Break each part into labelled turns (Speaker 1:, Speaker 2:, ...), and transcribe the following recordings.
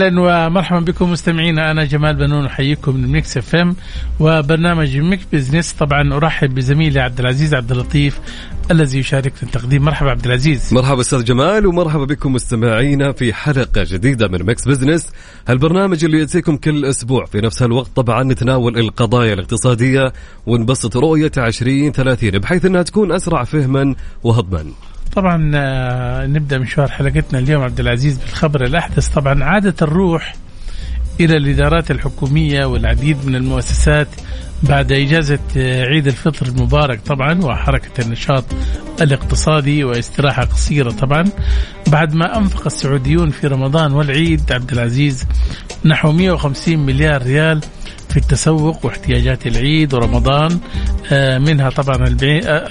Speaker 1: أهلا ومرحبا بكم مستمعينا أنا جمال بنون أحييكم من ميكس إف إم وبرنامج ميكس بزنس. طبعا أرحب بزميلي عبد العزيز عبد اللطيف الذي يشارك في التقديم. مرحبا عبد العزيز.
Speaker 2: مرحبا أستاذ جمال ومرحبا بكم مستمعينا في حلقة جديدة من ميكس بزنس هالبرنامج اللي يأتيكم كل أسبوع. في نفس الوقت طبعا نتناول القضايا الاقتصادية ونبسط رؤية 2030 بحيث إنها تكون أسرع فهما وهضما.
Speaker 1: طبعا آه، نبدأ مشوار حلقتنا اليوم عبد العزيز بالخبر الأحدث. طبعا عادة الروح إلى الإدارات الحكومية والعديد من المؤسسات بعد إجازة آه، عيد الفطر المبارك طبعا وحركة النشاط الاقتصادي واستراحة قصيرة طبعا. بعد ما أنفق السعوديون في رمضان والعيد عبد العزيز نحو 150 مليار ريال في التسوق واحتياجات العيد ورمضان آه، منها طبعا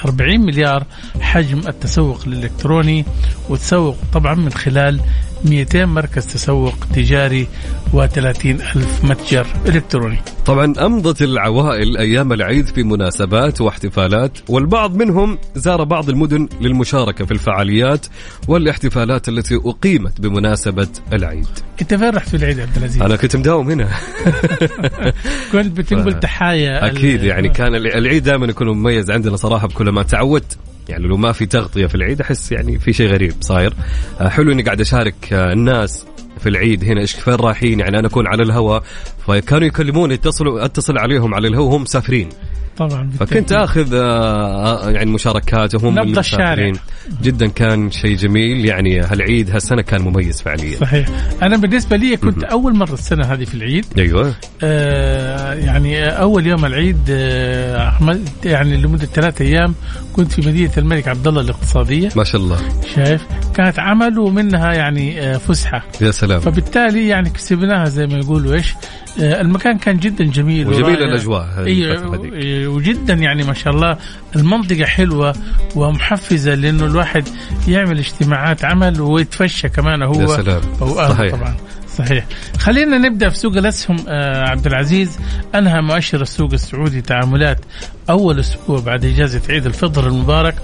Speaker 1: 40 مليار حجم التسوق الإلكتروني وتسوق طبعا من خلال 200 مركز تسوق تجاري و30 ألف متجر إلكتروني.
Speaker 2: طبعا أمضت العوائل أيام العيد في مناسبات واحتفالات والبعض منهم زار بعض المدن للمشاركة في الفعاليات والاحتفالات التي أقيمت بمناسبة العيد.
Speaker 1: أنت فين رحت في العيد عبد العزيز؟
Speaker 2: أنا كنت مداوم هنا.
Speaker 1: كنت بتنقل تحايا
Speaker 2: أكيد يعني كان العيد دائما يكون مميز عندنا صراحة بكل ما تعودت. يعني لو ما في تغطية في العيد أحس يعني في شيء غريب صاير. آه، حلو إني قاعد أشارك آه، الناس في العيد هنا إيش فين رايحين؟ يعني أنا أكون على الهواء فكانوا يكلموني اتصلوا اتصل عليهم على الهواء وهم مسافرين.
Speaker 1: طبعا
Speaker 2: فكنت آخذ آه، يعني مشاركاتهم
Speaker 1: نبض الشارع.
Speaker 2: جدا كان شيء جميل يعني هالعيد هالسنة كان مميز فعليا.
Speaker 1: صحيح. أنا بالنسبة لي كنت أول مرة السنة هذه في العيد.
Speaker 2: أيوه.
Speaker 1: آه يعني أول يوم العيد آه يعني لمدة ثلاثة أيام كنت في مدينة الملك عبد الله الاقتصادية.
Speaker 2: ما شاء الله.
Speaker 1: شايف؟ كانت عمل ومنها يعني آه فسحة.
Speaker 2: يا سلام.
Speaker 1: فبالتالي يعني كسبناها زي ما يقولوا إيش؟ آه المكان كان جدا جميل.
Speaker 2: وجميل الأجواء
Speaker 1: أيوه وجدا يعني ما شاء الله المنطقة حلوة ومحفزة لأنه الواحد يعمل اجتماعات عمل ويتفشى كمان هو
Speaker 2: يا سلام.
Speaker 1: صحيح. طبعا. صحيح. خلينا نبدأ في سوق الأسهم آه عبد العزيز. أنهى مؤشر السوق السعودي تعاملات أول أسبوع بعد إجازة عيد الفطر المبارك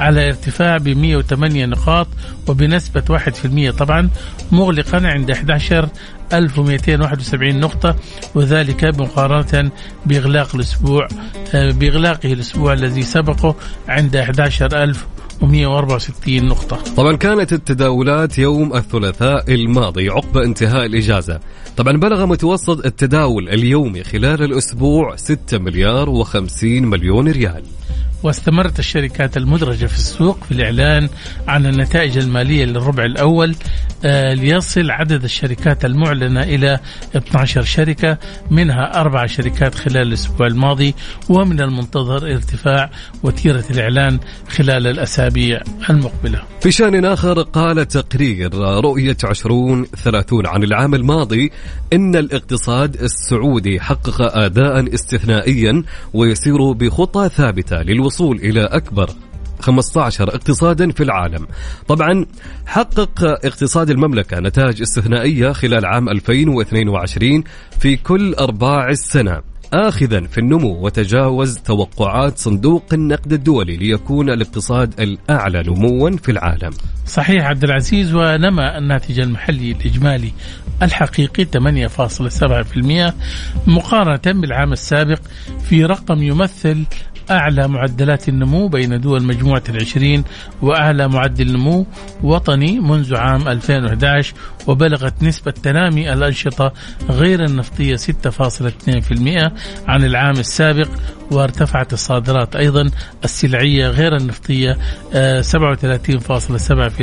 Speaker 1: على ارتفاع ب 108 نقاط وبنسبة 1% طبعا مغلقا عند 11 1271 نقطة وذلك مقارنة بإغلاق الأسبوع آه، بإغلاقه الأسبوع الذي سبقه عند 11000 و164 نقطة.
Speaker 2: طبعا كانت التداولات يوم الثلاثاء الماضي عقب انتهاء الإجازة. طبعا بلغ متوسط التداول اليومي خلال الأسبوع 6 مليار و50 مليون ريال.
Speaker 1: واستمرت الشركات المدرجة في السوق في الإعلان عن النتائج المالية للربع الأول آه، ليصل عدد الشركات المعلنة إلى 12 شركة منها أربع شركات خلال الأسبوع الماضي ومن المنتظر ارتفاع وتيرة الإعلان خلال الأسابيع المقبلة.
Speaker 2: في شأن آخر قال تقرير رؤية عشرون ثلاثون عن العام الماضي إن الاقتصاد السعودي حقق أداء استثنائيا ويسير بخطى ثابتة للوصول إلى أكبر 15 اقتصادا في العالم. طبعا حقق اقتصاد المملكة نتائج استثنائية خلال عام 2022 في كل أرباع السنة آخذا في النمو وتجاوز توقعات صندوق النقد الدولي ليكون الاقتصاد الأعلى نموا في العالم.
Speaker 1: صحيح عبد العزيز ونما الناتج المحلي الإجمالي الحقيقي 8.7% مقارنة بالعام السابق في رقم يمثل أعلى معدلات النمو بين دول مجموعة العشرين وأعلى معدل نمو وطني منذ عام 2011 وبلغت نسبة تنامي الأنشطة غير النفطية 6.2% عن العام السابق وارتفعت الصادرات أيضا السلعية غير النفطية 37.7%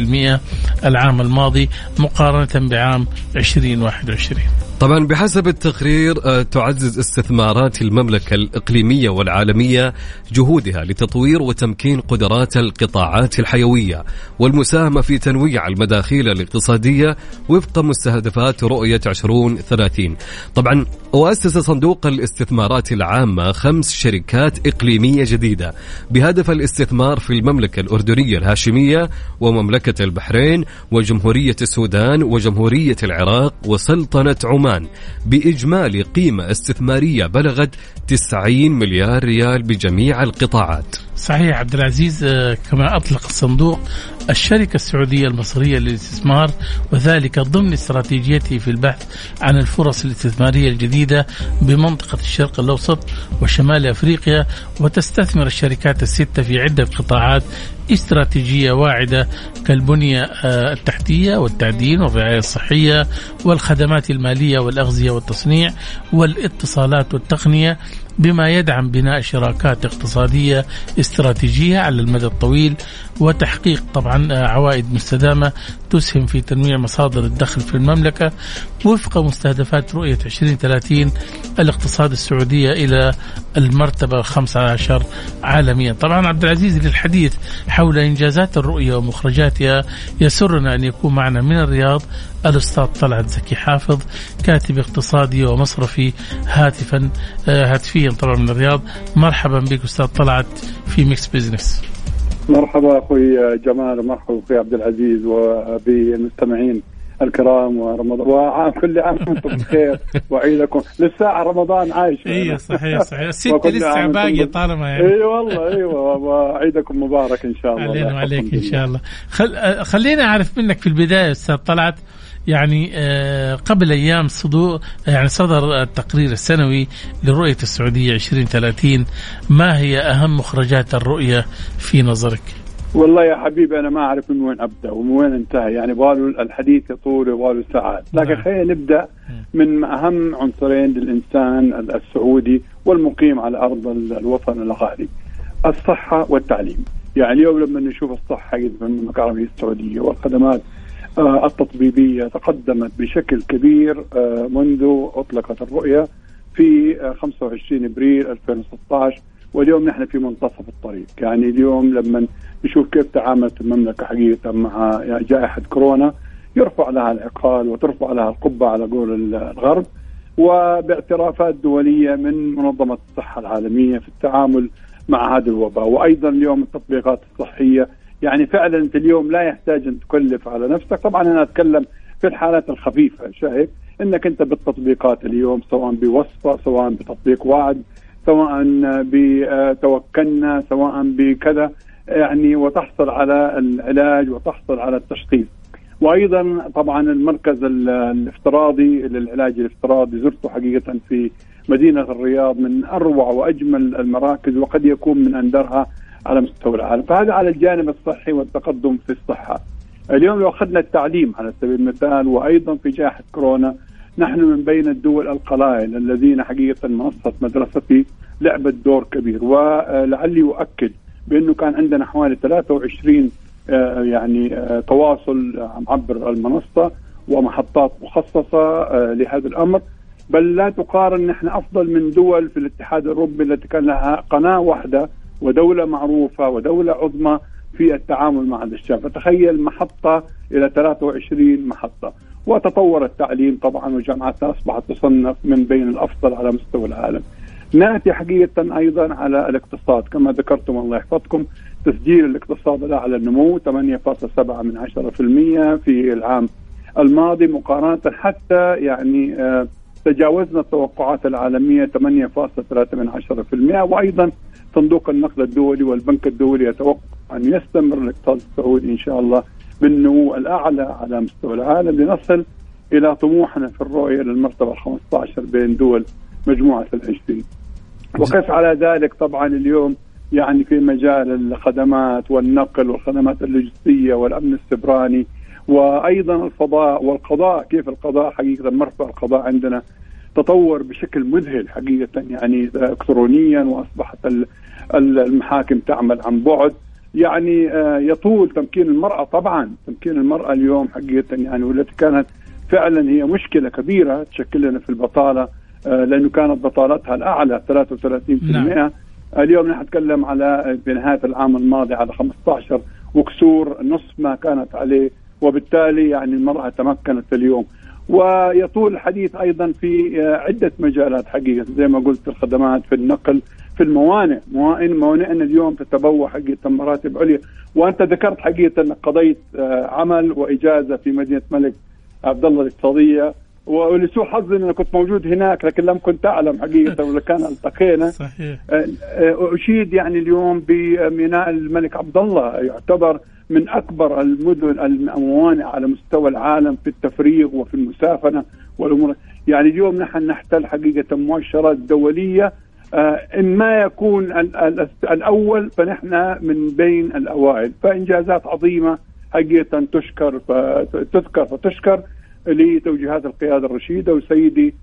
Speaker 1: آه، العام الماضي مقارنة بعام 2021
Speaker 2: طبعا بحسب التقرير آه، تعزز استثمارات المملكة الإقليمية والعالمية جهودها لتطوير وتمكين قدرات القطاعات الحيوية والمساهمة في تنويع المداخيل الاقتصادية وفق مستهدفات رؤية 2030 طبعا وأسس صندوق الاستثمارات العامة خمس شركات إقليمية جديدة بهدف الاستثمار في المملكة الأردنية الهاشمية ومملكة البحرين وجمهورية السودان وجمهورية العراق وسلطنة عمان. بإجمالي قيمة استثمارية بلغت 90 مليار ريال بجميع القطاعات.
Speaker 1: صحيح عبد العزيز آه، كما أطلق الصندوق الشركة السعودية المصرية للاستثمار وذلك ضمن استراتيجيته في البحث عن الفرص الاستثمارية الجديدة بمنطقة الشرق الأوسط وشمال أفريقيا وتستثمر الشركات الستة في عدة قطاعات استراتيجية واعدة كالبنية آه، التحتية والتعدين والرعاية الصحية والخدمات المالية والأغذية والتصنيع والإتصالات والتقنية. بما يدعم بناء شراكات اقتصادية استراتيجية على المدى الطويل وتحقيق طبعا عوائد مستدامة تسهم في تنويع مصادر الدخل في المملكة وفق مستهدفات رؤية 2030 الاقتصاد السعودية إلى المرتبة 15 عالميا. طبعا عبد العزيز للحديث حول إنجازات الرؤية ومخرجاتها يسرنا أن يكون معنا من الرياض الأستاذ طلعت زكي حافظ كاتب اقتصادي ومصرفي هاتفا آه، هاتفيا طبعا من الرياض. مرحبا بك أستاذ طلعت في ميكس بزنس
Speaker 3: مرحبا أخوي جمال ومرحبا أخوي عبد العزيز وبالمستمعين الكرام ورمضان وعام كل عام وأنتم بخير وعيدكم. لسه رمضان عايش.
Speaker 1: اي صحيح صحيح. الست لسه باقي طالما يعني.
Speaker 3: اي والله أيوه وعيدكم مبارك إن شاء الله.
Speaker 1: علينا وعليك إن شاء الله. خل... خلينا أعرف منك في البداية أستاذ طلعت. يعني آه، قبل أيام صدور يعني صدر التقرير السنوي لرؤية السعودية 2030 ما هي أهم مخرجات الرؤية في نظرك؟
Speaker 3: والله يا حبيبي أنا ما أعرف من وين أبدأ ومن وين أنتهي يعني بالو الحديث يطول وبالو ساعات لكن نعم. خلينا نبدأ من أهم عنصرين للإنسان السعودي والمقيم على أرض الوطن الغالي الصحة والتعليم يعني اليوم لما نشوف الصحة في المملكه العربيه السعودية والخدمات آه، التطبيبية تقدمت بشكل كبير آه، منذ أطلقت الرؤية في 25 آه، إبريل 2016 واليوم نحن في منتصف الطريق. يعني اليوم لما نشوف كيف تعاملت المملكة حقيقة مع جائحة كورونا يرفع لها العقال وترفع لها القبة على قول الغرب وباعترافات دولية من منظمة الصحة العالمية في التعامل مع هذا الوباء. وأيضا اليوم التطبيقات الصحية يعني فعلا انت اليوم لا يحتاج أن تكلف على نفسك. طبعا أنا أتكلم في الحالات الخفيفة شايف إنك أنت بالتطبيقات اليوم سواء بوصفه سواء بتطبيق وعد سواء بتوكلنا سواء بكذا يعني وتحصل على العلاج وتحصل على التشخيص. وأيضا طبعا المركز الافتراضي للعلاج الافتراضي زرته حقيقة في مدينة الرياض من أروع وأجمل المراكز وقد يكون من أندرها على مستوى العالم. فهذا على الجانب الصحي والتقدم في الصحة. اليوم لو أخذنا التعليم على سبيل المثال وأيضا في جائحة كورونا نحن من بين الدول القلائل الذين حقيقة منصة مدرستي لعبت دور كبير. ولعلي أؤكد بأنه كان عندنا حوالي 23 آه، يعني آه، تواصل عبر المنصة ومحطات مخصصة آه، لهذا الأمر. بل لا تقارن نحن أفضل من دول في الاتحاد الأوروبي التي كان لها قناة واحدة ودولة معروفة ودولة عظمى في التعامل مع هذا الشاب فتخيل محطة إلى 23 محطة. وتطور التعليم طبعا وجامعاتنا أصبحت تصنف من بين الأفضل على مستوى العالم. نأتي حقيقة أيضا على الاقتصاد. كما ذكرتم الله يحفظكم تسجيل الاقتصاد الأعلى النمو 8.7 من 10% في العام الماضي. مقارنة حتى يعني آه تجاوزنا التوقعات العالمية 8.3% وأيضا صندوق النقد الدولي والبنك الدولي يتوقع أن يستمر الاقتصاد السعودي إن شاء الله بالنمو الأعلى على مستوى العالم لنصل إلى طموحنا في الرؤية للمرتبة ال 15 بين دول مجموعة العشرين. وقف على ذلك طبعا اليوم يعني في مجال الخدمات والنقل والخدمات اللوجستية والأمن السبراني وأيضا الفضاء والقضاء كيف القضاء حقيقة مرفأ القضاء عندنا تطور بشكل مذهل حقيقة يعني الكترونيا وأصبحت المحاكم تعمل عن بعد. يعني آه، يطول تمكين المرأة طبعا. تمكين المرأة اليوم حقيقه يعني والتي كانت فعلا هي مشكلة كبيرة تشكل لنا في البطالة آه، لأنه كانت بطالتها الأعلى 33% نعم. اليوم نحن نتكلم على بنهاية العام الماضي على 15 وكسور نصف ما كانت عليه وبالتالي يعني المرأة تمكنت اليوم. ويطول الحديث أيضا في آه، عدة مجالات حقيقة. زي ما قلت الخدمات في النقل في الموانئ. موانئنا اليوم تتبوى حقيقة مراتب عليا. وأنت ذكرت حقيقة انك قضيت آه، عمل وإجازة في مدينة الملك عبد الله الاقتصاديه ولسوء حظي أنا كنت موجود هناك لكن لم كنت أعلم حقيقة ولا كان ألتقينا. صحيح. آه، أشيد يعني اليوم بميناء الملك عبد الله. يعتبر من أكبر المدن الموانئ على مستوى العالم في التفريغ وفي المسافنة والأمور. يعني اليوم نحن نحتل حقيقة مؤشرات دوليه آه، إن ما يكون الأول فنحن من بين الأوائل فانجازات عظيمة حقيقة تشكر تذكر فتشكر لتوجيهات القيادة الرشيدة وسيدي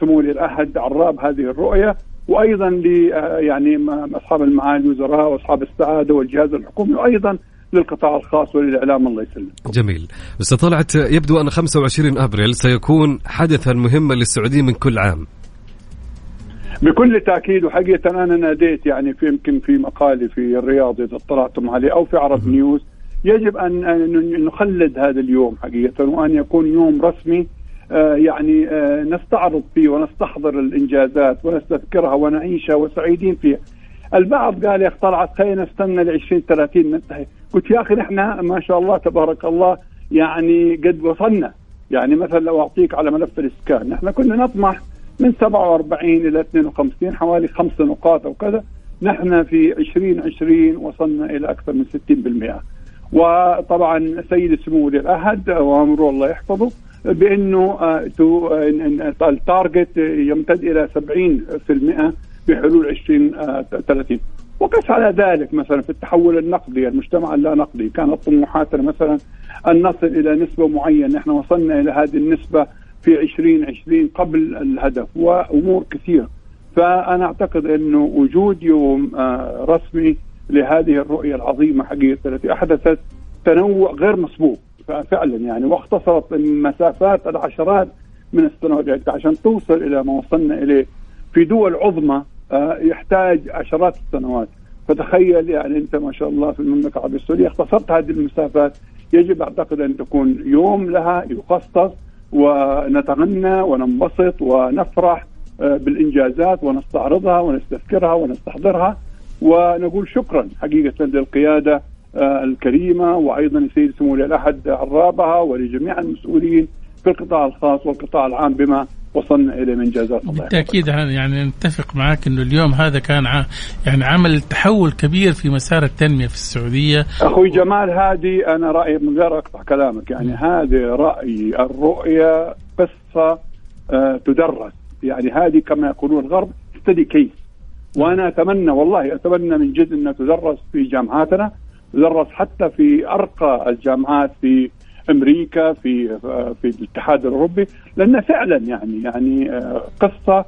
Speaker 3: سمو ولي العهد عراب هذه الرؤية وأيضا ل آه، يعني أصحاب المعالي الوزراء وأصحاب السعادة والجهاز الحكومي وأيضا للقطاع الخاص وللإعلام الله يسلم.
Speaker 2: جميل. أستاذ طلعت يبدو أن 25 أبريل سيكون حدثا مهما للسعوديه من كل عام.
Speaker 3: بكل تأكيد وحقيقة أنا ناديت يعني في يمكن في مقالي في الرياض إذا اطلعتم عليه أو في عرب نيوز يجب ان نخلد هذا اليوم حقيقة وأن يكون يوم رسمي آه، يعني آه، نستعرض فيه ونستحضر الإنجازات ونستذكرها ونعيشها وسعيدين فيها. البعض قال يا أخي طلعت خلينا نستنى ل 20 30 ننتهي، قلت يا أخي نحن ما شاء الله تبارك الله يعني قد وصلنا، يعني مثلا لو أعطيك على ملف الإسكان، نحن كنا نطمح من 47 إلى 52 حوالي خمس نقاط أو كذا، نحن في 2020 وصلنا إلى أكثر من 60%. وطبعا سيد السمو ولي العهد وأمره الله يحفظه بأنه آه، التارجت يمتد إلى 70% بحلول 2030 آه، وقس على ذلك مثلا في التحول النقدي المجتمع اللا نقدي. كانت طموحاتنا مثلا أن نصل إلى نسبة معينة. نحن وصلنا إلى هذه النسبة في 2020 قبل الهدف وأمور كثيرة. فأنا أعتقد انه وجود يوم رسمي لهذه الرؤية العظيمة حقيقة التي أحدثت تنوع غير مسبوق. فعلا يعني واختصرت مسافات العشرات من السنوات يعني عشان توصل إلى ما وصلنا إليه. في دول عظمى آه، يحتاج عشرات السنوات. فتخيل يعني أنت ما شاء الله في المملكة العربية السعودية اختصرت هذه المسافات. يجب أعتقد أن تكون يوم لها يخصص ونتغنى وننبسط ونفرح آه، بالإنجازات ونستعرضها ونستذكرها ونستحضرها. ونقول شكرا حقيقة للقيادة آه، الكريمة وأيضا السيد سمو العهد عرابها ولجميع المسؤولين في القطاع الخاص والقطاع العام بما وصلنا اليه من انجازات
Speaker 1: الله بالتأكيد يعني نتفق معك إنه اليوم هذا كان يعني عمل تحول كبير في مسار التنمية في السعودية.
Speaker 3: أخوي جمال هذه أنا رايي من غير أقطع كلامك يعني هذه رايي الرؤية قصة آه تدرس. يعني هذه كما يقولون الغرب ستدي كيس وأنا أتمنى والله أتمنى من جد إنها تدرس في جامعاتنا تدرس حتى في أرقى الجامعات في أمريكا في في الاتحاد الأوروبي. لأن فعلا يعني يعني آه، قصة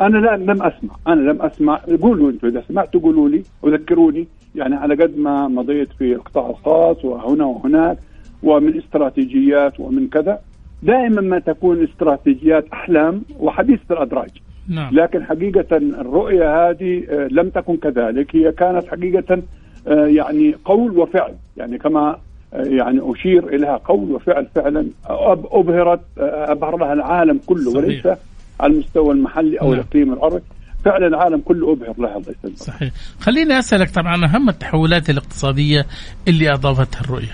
Speaker 3: أنا لا لم أسمع. أنا لم أسمع. قولوا أنتم إذا سمعتوا قولوا لي وذكروني. يعني على قد ما مضيت في القطاع الخاص وهنا وهناك ومن استراتيجيات ومن كذا. دائما ما تكون استراتيجيات أحلام وحديث الأدراج. نعم. لكن حقيقة الرؤية هذه آه، لم تكن كذلك. هي كانت حقيقة آه، يعني قول وفعل. يعني كما يعني أشير إليها قول وفعل فعلا أبهرت أبهر لها العالم كله صحيح. وليس على المستوى المحلي أو نعم. الإقليم العربي فعلا العالم كله أبهر لها الله يسلمك
Speaker 1: صحيح خليني أسألك طبعا أهم التحولات الاقتصادية اللي أضافتها الرؤية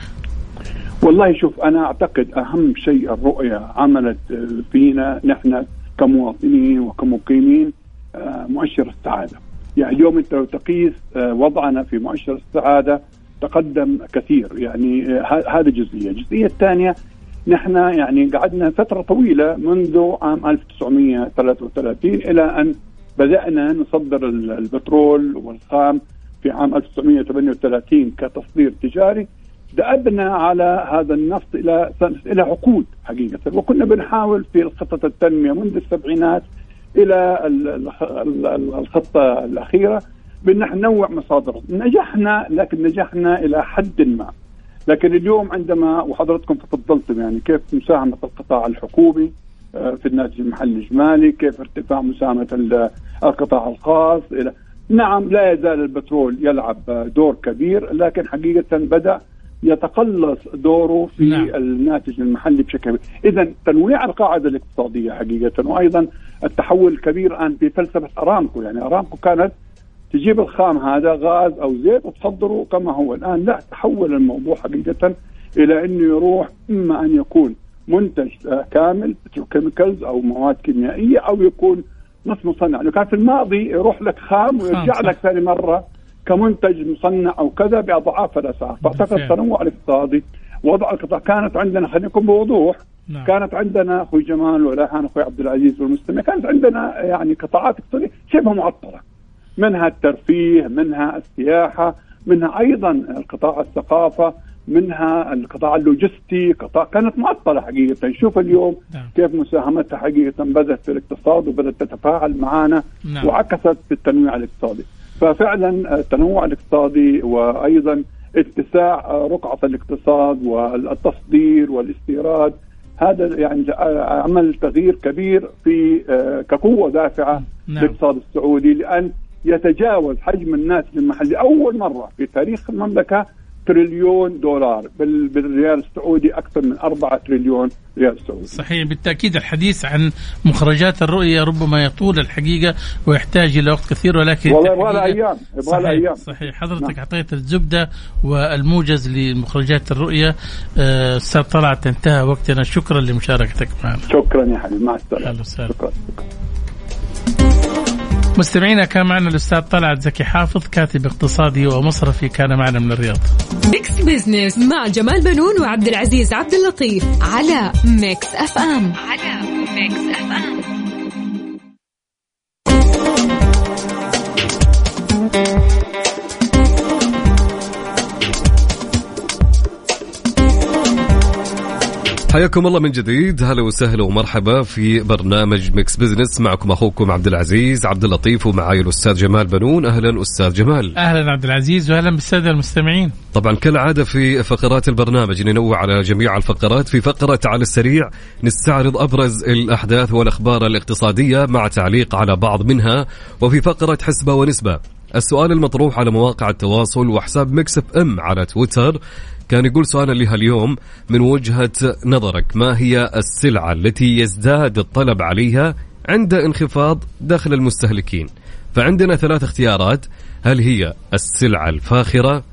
Speaker 3: والله شوف أنا أعتقد أهم شيء الرؤية عملت فينا نحن كمواطنين وكمقيمين آه، مؤشر السعادة. يعني اليوم أنت لو تقيس آه، وضعنا في مؤشر السعادة تقدم كثير. يعني هذه جزئية، الجزئية الثانية نحن يعني قعدنا فترة طويلة منذ عام 1933 إلى أن بدأنا نصدر البترول والخام في عام 1938 كتصدير تجاري. دأبنا على هذا النفط إلى إلى عقود حقيقة. وكنا بنحاول في خطه التنمية منذ السبعينات إلى الخطة الأخيرة بأن ننوع مصادر نجحنا لكن نجحنا إلى حد ما. لكن اليوم عندما وحضرتكم تفضلتم يعني كيف مساهمة القطاع الحكومي آه، في الناتج المحلي الاجمالي، كيف ارتفاع مساهمة القطاع الخاص إلى نعم لا يزال البترول يلعب دور كبير لكن حقيقة بدأ يتقلص دوره في نعم. الناتج المحلي بشكل كبير. إذا تنويع القاعدة الاقتصادية حقيقة وأيضا التحول الكبير الآن في فلسفة أرامكو. يعني أرامكو كانت تجيب الخام هذا غاز أو زيت وتصدره كما هو الآن. لا تحول الموضوع حقيقة إلى أنه يروح إما أن يكون منتج كامل كيميكالز أو مواد كيميائية أو يكون نصف مصنع. لو كان في الماضي يروح لك خام ويرجع لك ثاني مرة كمنتج مصنع أو كذا بأضعاف الأسعار. فأعتقد التنوع الاقتصادي وضع القطاع كانت عندنا خلينا نكون بوضوح نعم. كانت عندنا أخوي جمال ولاحان أخوي عبد العزيز والمستمع كانت عندنا يعني قطاعات اقتصادية شبه معطلة. منها الترفيه منها السياحة منها أيضا القطاع الثقافة منها القطاع اللوجستي قطاع كانت معطلة حقيقة نشوف اليوم نعم. كيف مساهمتها حقيقة بدات في الاقتصاد وبدأت تتفاعل معنا نعم. وعكست في التنويع الاقتصادي ففعلا التنوع الاقتصادي وأيضا اتساع رقعة الاقتصاد والتصدير والاستيراد هذا يعني عمل تغيير كبير في كقوة دافعة نعم. للاقتصاد السعودي لأن يتجاوز حجم الناتج المحلي اول مرة في تاريخ المملكة تريليون دولار بالريال السعودي أكثر من 4 تريليون ريال سعودي.
Speaker 1: صحيح بالتأكيد الحديث عن مخرجات الرؤية ربما يطول الحقيقة ويحتاج إلى وقت كثير ولكن
Speaker 3: والله يبغى أيام
Speaker 1: يبغى أيام. صحيح. حضرتك نعم. أعطيت الزبدة والموجز لمخرجات الرؤية آه، أستاذ طلعت انتهى وقتنا. شكرا لمشاركتك معنا.
Speaker 3: شكرا يا حبيبي. مع السلامة.
Speaker 1: شكرا, شكرا. مستمعينا كان معنا الأستاذ طلعت زكي حافظ كاتب اقتصادي ومصرفي كان معنا من الرياض.
Speaker 4: ميكس بزنس مع جمال بنون وعبد العزيز عبد اللطيف على ميكس اف ام على ميكس اف ام
Speaker 2: حياكم الله من جديد. هلا وسهلا ومرحبا في برنامج مكس بزنس معكم أخوكم عبد العزيز عبد اللطيف ومعاي الأستاذ جمال بنون. أهلا أستاذ جمال.
Speaker 1: أهلا عبد العزيز واهلا بالسادة المستمعين.
Speaker 2: طبعا كالعادة في فقرات البرنامج ننوع على جميع الفقرات. في فقرة على السريع نستعرض أبرز الأحداث والأخبار الاقتصادية مع تعليق على بعض منها. وفي فقرة حسبة ونسبة السؤال المطروح على مواقع التواصل وحساب Mix FM على تويتر كان يقول سؤالنا لهاليوم من وجهة نظرك ما هي السلعة التي يزداد الطلب عليها عند انخفاض دخل المستهلكين؟ فعندنا ثلاث اختيارات هل هي السلعة الفاخرة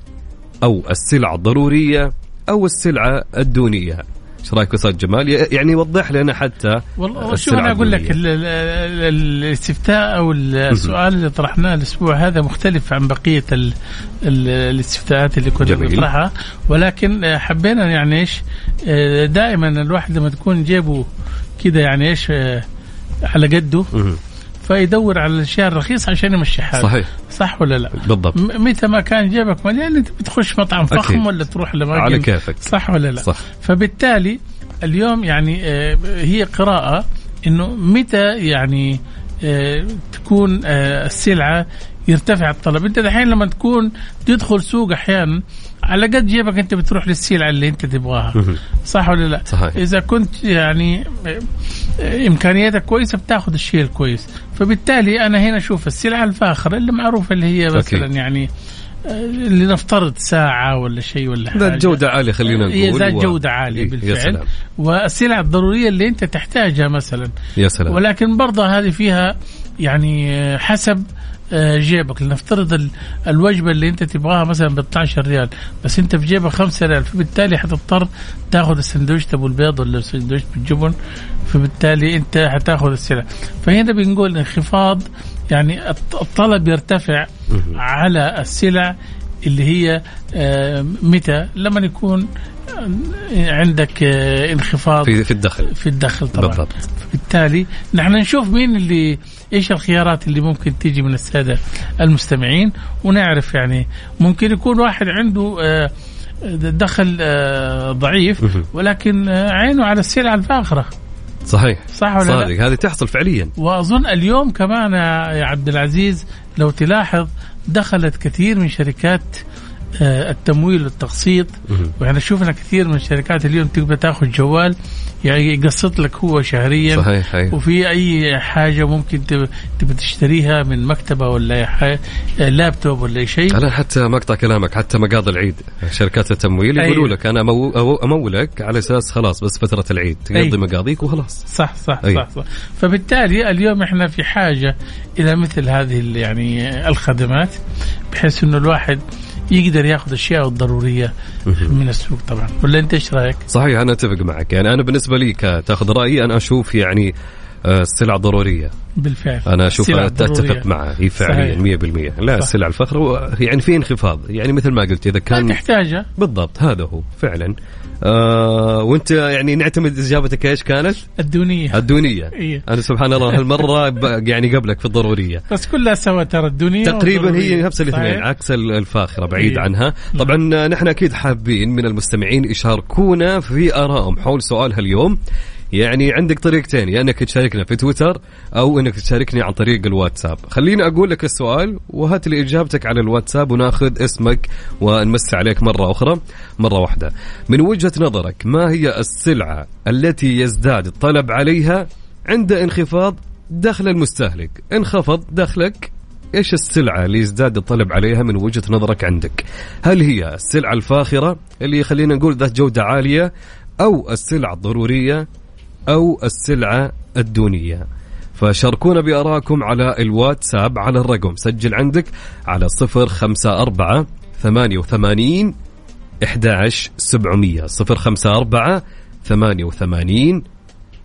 Speaker 2: أو السلعة الضرورية أو السلعة الدونية؟ إيش رأيك أستاذ جمال؟ يعني وضح لنا حتى
Speaker 1: والله شو أنا أقول لك الاستفتاء أو السؤال اللي طرحناه الأسبوع هذا مختلف عن بقية ال ال الاستفتاءات اللي كنا نطرحها ولكن حبينا يعني إيش دائما الواحد لما تكون جيبه كذا يعني إيش على قده فيدور على الاشياء الرخيصه عشان يمشي حاله.
Speaker 2: صحيح.
Speaker 1: صح ولا لا؟
Speaker 2: بالضبط.
Speaker 1: متى ما كان جيبك مليان أنت بتخش مطعم فخم أكيد. ولا تروح لمكان
Speaker 2: على كيفك.
Speaker 1: صح ولا لا؟
Speaker 2: صح.
Speaker 1: فبالتالي اليوم يعني آه، هي قراءة إنه متى يعني آه، تكون آه، السلعة يرتفع الطلب. أنت دحين لما تكون تدخل سوق أحيانا على قد جيبك أنت بتروح للسلعة اللي أنت تبغاها. صح ولا لا؟
Speaker 2: صحيح.
Speaker 1: إذا كنت يعني إمكانياتك كويسة بتاخذ الشيء الكويس. فبالتالي أنا هنا أشوف السلعة الفاخرة اللي معروفة اللي هي مثلا. يعني لنفترض ساعة ولا شيء ولا حاجة.
Speaker 2: ذات جودة عالية خلينا نقول
Speaker 1: ذات و... جودة عالية إيه بالفعل. والسلع الضرورية اللي أنت تحتاجها مثلا.
Speaker 2: يا سلام.
Speaker 1: ولكن برضه هذه فيها يعني حسب آه، جيبك. لنفترض الوجبة اللي انت تبغاها مثلا ب 12 ريال بس انت في جيبك 5 ريال فبالتالي حتضطر تاخذ السندويشة أبو البيض ولا السندويشة بالجبن فبالتالي انت حتاخذ السلع. فهنا بنقول انخفاض يعني الطلب يرتفع على السلع اللي هي آه، متى؟ لما يكون عندك آه، انخفاض
Speaker 2: في في الدخل.
Speaker 1: في الدخل طبعا. بالضبط. بالتالي نحن نشوف مين اللي إيش الخيارات اللي ممكن تيجي من السادة المستمعين؟ ونعرف يعني ممكن يكون واحد عنده آه، دخل ضعيف ولكن عينه على السلعه الفاخرة.
Speaker 2: صحيح.
Speaker 1: صح ولا
Speaker 2: صادق هذه تحصل فعليا.
Speaker 1: وأظن اليوم كمان يا عبد العزيز لو تلاحظ دخلت كثير من شركات آه، التمويل والتقسيط وإحنا شفنا كثير من الشركات اليوم تقدر تاخذ جوال يعني يقسط لك هو شهريا
Speaker 2: صحيح صحيح.
Speaker 1: وفي أي حاجة ممكن تبي تشتريها من مكتبة ولا لابتوب ولا شيء
Speaker 2: أنا حتى مقطع كلامك حتى مقاضي العيد شركات التمويل يقولوا أيوه. لك أنا أمولك على أساس خلاص بس فترة العيد تقضي أيوه. مقاضيك وخلاص
Speaker 1: صح صح, أيوه. صح صح فبالتالي اليوم إحنا في حاجة إلى مثل هذه يعني الخدمات بحيث إنه الواحد يقدر ياخذ اشياء الضرورية من السوق طبعا. ولا أنت إيش رأيك؟
Speaker 2: صحيح أنا أتفق معك. يعني أنا بالنسبة لي تاخذ رأيي أنا أشوف يعني السلع آه، ضرورية.
Speaker 1: بالفعل.
Speaker 2: أنا أشوف أتفق معه. هي فعليا 100% لا صح. السلع الفخره يعني في انخفاض. يعني مثل ما قلت إذا كان
Speaker 1: تحتاجه.
Speaker 2: بالضبط هذا هو فعلا. آه وأنت يعني نعتمد إجابتك إيش كانت؟
Speaker 1: الدونية.
Speaker 2: الدونية. إيه؟ أنا سبحان الله هالمرة يعني قبلك في الضرورية.
Speaker 1: بس كلها سوا ترى الدونية
Speaker 2: تقريبا هي نفس الاثنين عكس الفاخرة بعيد إيه؟ عنها. طبعا نحن أكيد حابين من المستمعين يشاركونا في آرائهم حول سؤال هاليوم. يعني عندك طريقتين يا إنك تشاركنا في تويتر أو إنك تشاركني عن طريق الواتساب. خليني أقول لك السؤال وهات لي إجابتك على الواتساب وناخذ اسمك ونمس عليك مرة أخرى مرة واحدة. من وجهة نظرك ما هي السلعة التي يزداد الطلب عليها عند انخفاض دخل المستهلك؟ انخفض دخلك إيش السلعة اللي يزداد الطلب عليها من وجهة نظرك عندك؟ هل هي السلعة الفاخرة اللي خلينا نقول ذات جودة عالية أو السلعة الضرورية؟ أو السلعة الدونية. فشاركونا بأراءكم على الواتساب على الرقم. سجل عندك على صفر خمسة أربعة ثمانية وثمانين إحدى سبعمية. صفر خمسة أربعة ثمانية وثمانين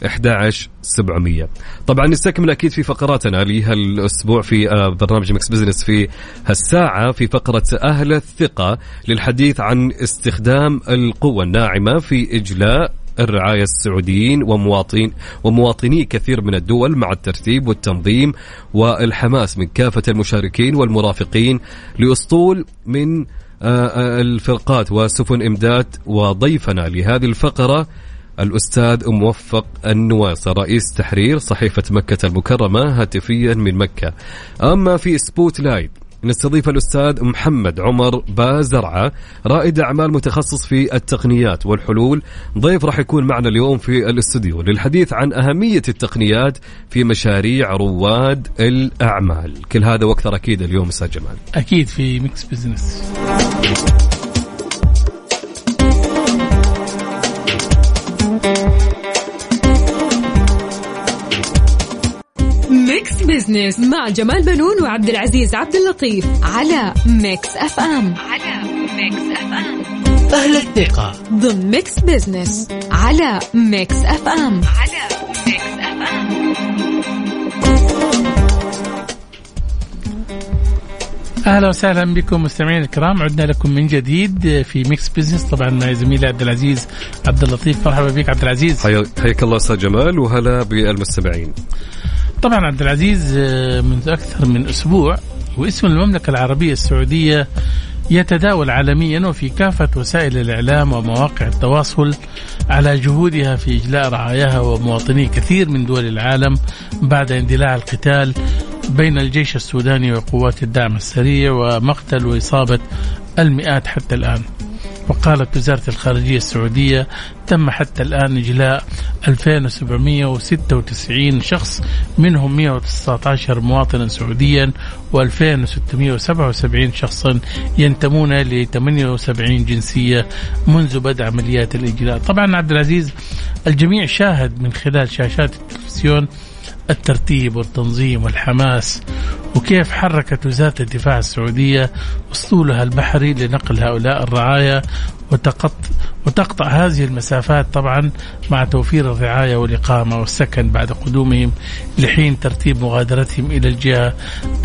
Speaker 2: 11700 طبعا نستكمل أكيد في فقراتنا لهالأسبوع في آه، برنامج Mix Business في هالساعة في فقرة أهل الثقة للحديث عن استخدام القوة الناعمة في إجلاء الرعايا السعوديين ومواطنين ومواطني كثير من الدول مع الترتيب والتنظيم والحماس من كافة المشاركين والمرافقين لأسطول من آه، آه، الفرقاطات وسفن إمداد وضيفنا لهذه الفقرة الأستاذ موفق النويصر رئيس تحرير صحيفة مكة المكرمة هاتفيا من مكة. أما في Spotlight نستضيف الأستاذ محمد عمر بازرعة رائد أعمال متخصص في التقنيات والحلول. ضيف راح يكون معنا اليوم في الاستوديو للحديث عن أهمية التقنيات في مشاريع رواد الأعمال. كل هذا وأكثر أكيد اليوم أستاذ جمال.
Speaker 1: أكيد في ميكس بزنس.
Speaker 4: بزنس مع جمال بنون وعبد العزيز عبد اللطيف على Mix FM على Mix FM
Speaker 5: أهل الثقة.
Speaker 4: ضمن Mix Business على Mix FM على Mix FM
Speaker 1: أهلا وسهلا بكم مستمعينا الكرام. عدنا لكم من جديد في Mix Business طبعا مع زميلي عبد العزيز عبد اللطيف مرحبا بك عبد العزيز.
Speaker 2: حياك الله أستاذ جمال وهلا بالمستمعين.
Speaker 1: طبعا عبد العزيز آه، منذ أكثر من أسبوع واسم المملكة العربية السعودية يتداول عالميا وفي كافة وسائل الإعلام ومواقع التواصل على جهودها في إجلاء رعاياها ومواطني كثير من دول العالم بعد اندلاع القتال بين الجيش السوداني وقوات الدعم السريع ومقتل وإصابة المئات حتى الآن. وقالت وزارة الخارجية السعودية تم حتى الآن إجلاء 2796 شخص منهم 119 مواطنا سعوديا و2677 شخصا ينتمون ل 78 جنسية منذ بدء عمليات الإجلاء. طبعا عبد العزيز الجميع شاهد من خلال شاشات التلفزيون الترتيب والتنظيم والحماس وكيف حركت وزارة الدفاع السعودية أسطولها البحري لنقل هؤلاء الرعايا وتقطع هذه المسافات طبعا مع توفير الرعاية والإقامة والسكن بعد قدومهم لحين ترتيب مغادرتهم إلى الجهة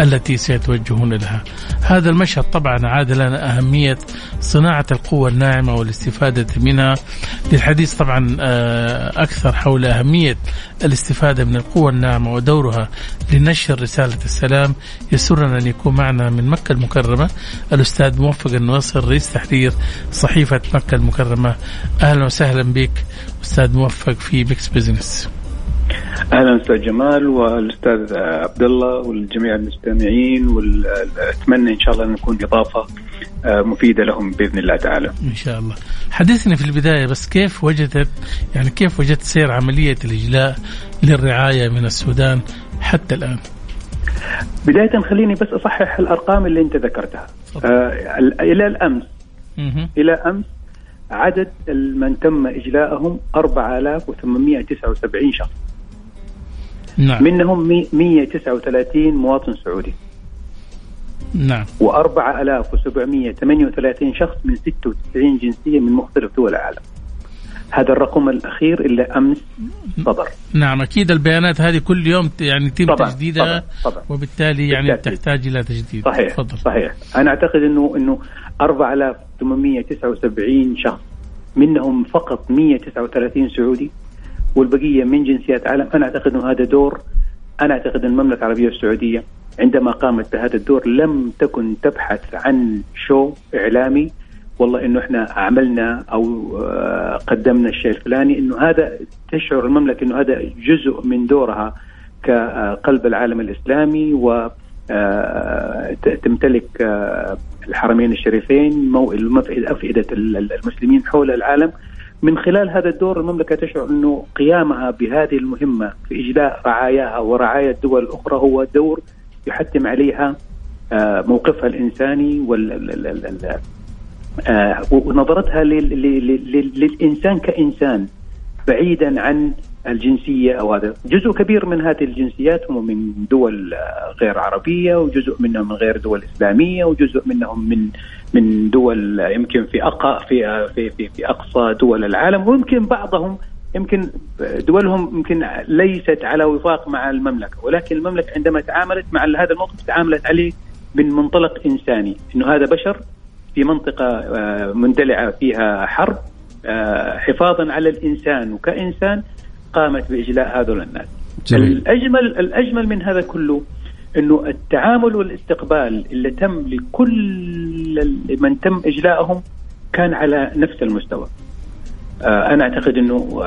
Speaker 1: التي سيتوجهون لها. هذا المشهد طبعا عاد لنا أهمية صناعة القوة الناعمة والاستفادة منها. للحديث طبعا آه، أكثر حول أهمية الاستفادة من القوة الناعمة ودورها لنشر رسالة السلام. يسرنا أن يكون معنا من مكة المكرمة الأستاذ موفق النويصر رئيس تحرير صحيفة مكة المكرمة أهلا وسهلا بك أستاذ موفق في Mix Business
Speaker 5: أهلا أستاذ جمال والأستاذ عبد الله والجميع المستمعين واتمنى إن شاء الله أن نكون إضافة مفيدة لهم بإذن الله تعالى.
Speaker 1: إن شاء الله. حدثني في البداية بس كيف وجدت يعني كيف وجدت سير عملية الإجلاء للرعاية من السودان حتى الآن؟
Speaker 5: بداية خليني بس أصحح الأرقام اللي أنت ذكرتها. آه إلى الأمس إلى أمس عدد من تم إجلاءهم 4879 شخص. نعم. منهم 139 مواطن سعودي.
Speaker 1: نعم
Speaker 5: و4738 شخص من 96 جنسية من مختلف دول العالم. هذا الرقم الأخير اللي أمس صدر
Speaker 1: نعم أكيد البيانات هذه كل يوم يعني يتم تجديدها طبعا. طبعا. وبالتالي يعني بالتأكيد. تحتاج إلى تجديد
Speaker 5: صحيح فضل. صحيح أنا أعتقد انه إنه 4879 شخص. منهم فقط 139 سعودي. والبقية من جنسيات عالم. أنا أعتقد إنه هذا دور. أنا أعتقد إن المملكة العربية السعودية عندما قامت بهذا الدور لم تكن تبحث عن شو إعلامي. والله إنه إحنا عملنا أو آه، قدمنا الشيء الفلاني. إنه هذا تشعر المملكة إنه هذا جزء من دورها كقلب العالم الإسلامي و تمتلك آه، الحرمين الشريفين أفئدة المسلمين حول العالم. من خلال هذا الدور المملكة تشعر أنه قيامها بهذه المهمة في إجلاء رعاياها ورعايا الدول الأخرى هو دور يحتم عليها موقفها الإنساني وال آه ونظرتها للإنسان كإنسان بعيدا عن الجنسية أو هذا، جزء كبير من هذه الجنسيات هم من دول غير عربية وجزء منهم من غير دول إسلامية وجزء منهم من من دول يمكن في أقا في في في, في أقصى دول العالم. ويمكن بعضهم يمكن دولهم يمكن ليست على وفاق مع المملكة ولكن المملكة عندما تعاملت مع هذا الموقف تعاملت عليه من منطلق إنساني. إنه هذا بشر في منطقة آه، مندلعة فيها حرب آه، حفاظا على الإنسان. وكإنسان قامت بإجلاء هذول الناس. جميل. الأجمل الأجمل من هذا كله أنه التعامل والاستقبال اللي تم لكل من تم إجلاءهم كان على نفس المستوى. آه، أنا أعتقد أنه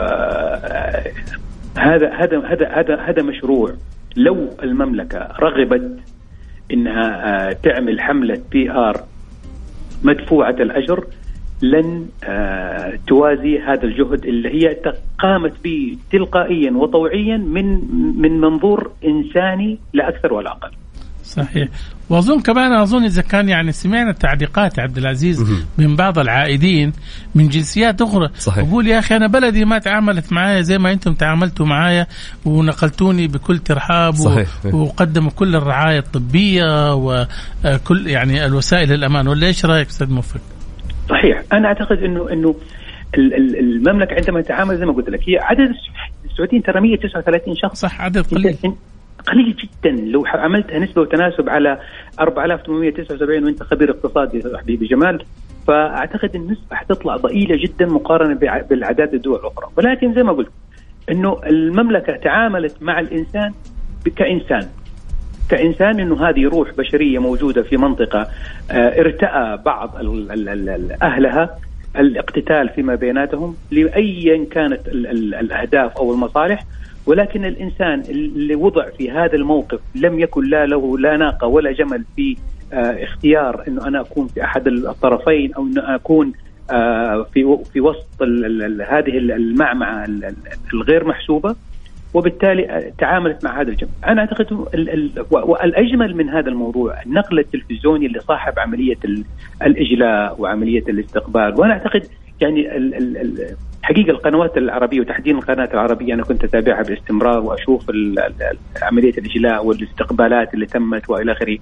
Speaker 5: هذا هذا هذا هذا هذا مشروع. لو المملكة رغبت إنها تعمل حملة بي ار مدفوعة الأجر لن آه، توازي هذا الجهد اللي هي قامت به تلقائيا وطوعيا من من منظور إنساني لا أكثر ولا أقل.
Speaker 1: صحيح وأظن كمان أظن إذا كان يعني سمعنا تعليقات عبد العزيز من بعض العائدين من جنسيات أخرى صحيح. يقول يا أخي أنا بلدي ما تعاملت معايا زي ما أنتم تعاملتوا معايا ونقلتوني بكل ترحاب صحيح. وقدموا كل الرعاية الطبية وكل يعني الوسائل الامان ولا إيش رأيك أستاذ موفق؟
Speaker 5: صحيح. أنا أعتقد انه إنه المملكة عندما تتعامل زي ما قلت لك هي عدد السعوديين ترى 139 شخص.
Speaker 1: صح عدد قليل.
Speaker 5: قليل جدا. لو عملتها نسبة وتناسب على 4879 وأنت خبير اقتصادي حبيبي جمال فأعتقد النسبة حتطلع ضئيلة جدا مقارنة بالأعداد الدول الأخرى. ولكن زي ما قلت إنه المملكة تعاملت مع الإنسان كإنسان. كإنسان إنه هذه روح بشرية موجودة في منطقة آه، ارتأى بعض أهلها الاقتتال فيما بيناتهم لايا كانت الأهداف أو المصالح ولكن الإنسان اللي وضع في هذا الموقف لم يكن لا له لا ناقة ولا جمل في آه، اختيار إنه أنا أكون في أحد الطرفين أو إنه أكون آه، في في وسط هذه المعمعة الغير محسوبة. وبالتالي تعاملت مع هذا الجمع أنا أعتقد والأجمل من هذا الموضوع النقل التلفزيوني اللي صاحب عملية الإجلاء وعملية الاستقبال. وأنا أعتقد يعني حقيقة القنوات العربية وتحديدا القناة العربية أنا كنت أتابعها باستمرار وأشوف عملية الإجلاء والاستقبالات اللي تمت وإلى آخره.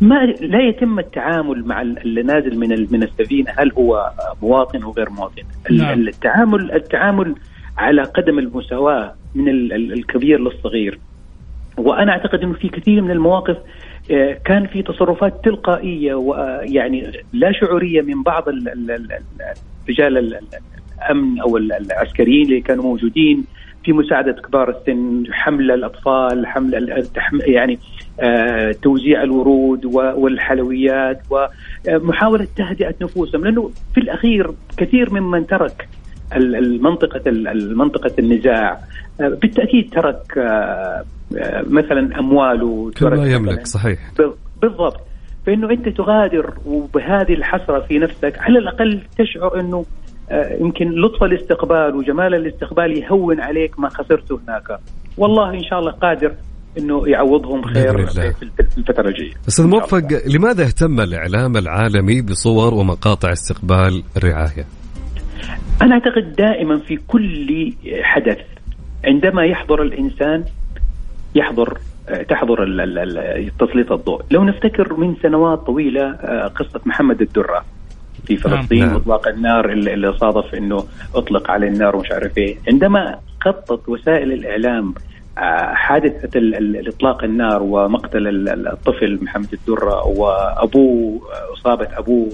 Speaker 5: ما لا يتم التعامل مع اللي نازل من من السفينة هل هو مواطن أو غير مواطن. نعم. التعامل التعامل على قدم المساواة من الكبير للصغير. وأنا أعتقد إنه في كثير من المواقف آه، كان في تصرفات تلقائية ويعني لا شعورية من بعض رجال الأمن أو العسكريين اللي كانوا موجودين في مساعدة كبار السن، حمل الأطفال، حمل يعني آه، توزيع الورود والحلويات ومحاوله تهدئة نفوسهم. لأنه في الأخير كثير ممن ترك المنطقة المنطقة النزاع. آه، بالتأكيد ترك آه، آه، مثلا أمواله
Speaker 2: كل ما يملك صحيح.
Speaker 5: بالضبط. فإنه أنت تغادر وبهذه الحسرة في نفسك على الأقل تشعر أنه يمكن لطف الاستقبال وجمال الاستقبال يهون عليك ما خسرته هناك. والله إن شاء الله قادر إنه يعوضهم خير في الفترة الجاية.
Speaker 2: أستاذ موفق لماذا اهتم الإعلام العالمي بصور ومقاطع استقبال الرعايه؟
Speaker 5: أنا أعتقد دائما في كل حدث عندما يحضر الإنسان يحضر تحضر تسليط الضوء. لو نفتكر من سنوات طويلة آه، قصة محمد الدرة في نعم، فلسطين نعم. إطلاق النار اللي صادف إنه أطلق على النار ومش عارف إيه. عندما خطط وسائل الإعلام آه، حادثة اطلاق النار ومقتل الطفل محمد الدرة وأبوه أصابة أبوه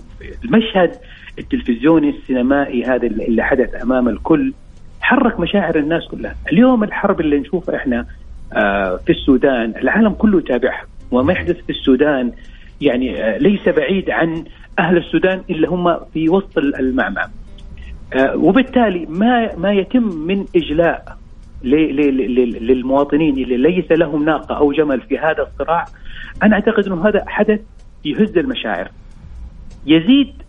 Speaker 5: المشهد التلفزيوني السينمائي هذا اللي حدث أمام الكل حرك مشاعر الناس كلها. اليوم الحرب اللي نشوفها إحنا آه، في السودان العالم كله يتابعها. وما يحدث في السودان يعني آه، ليس بعيد عن أهل السودان إلا هم في وسط المعمعة. آه، وبالتالي ما ما يتم من إجلاء للمواطنين اللي ليس لهم ناقة أو جمل في هذا الصراع. أنا أعتقد إنه هذا حدث يهز المشاعر. يزيد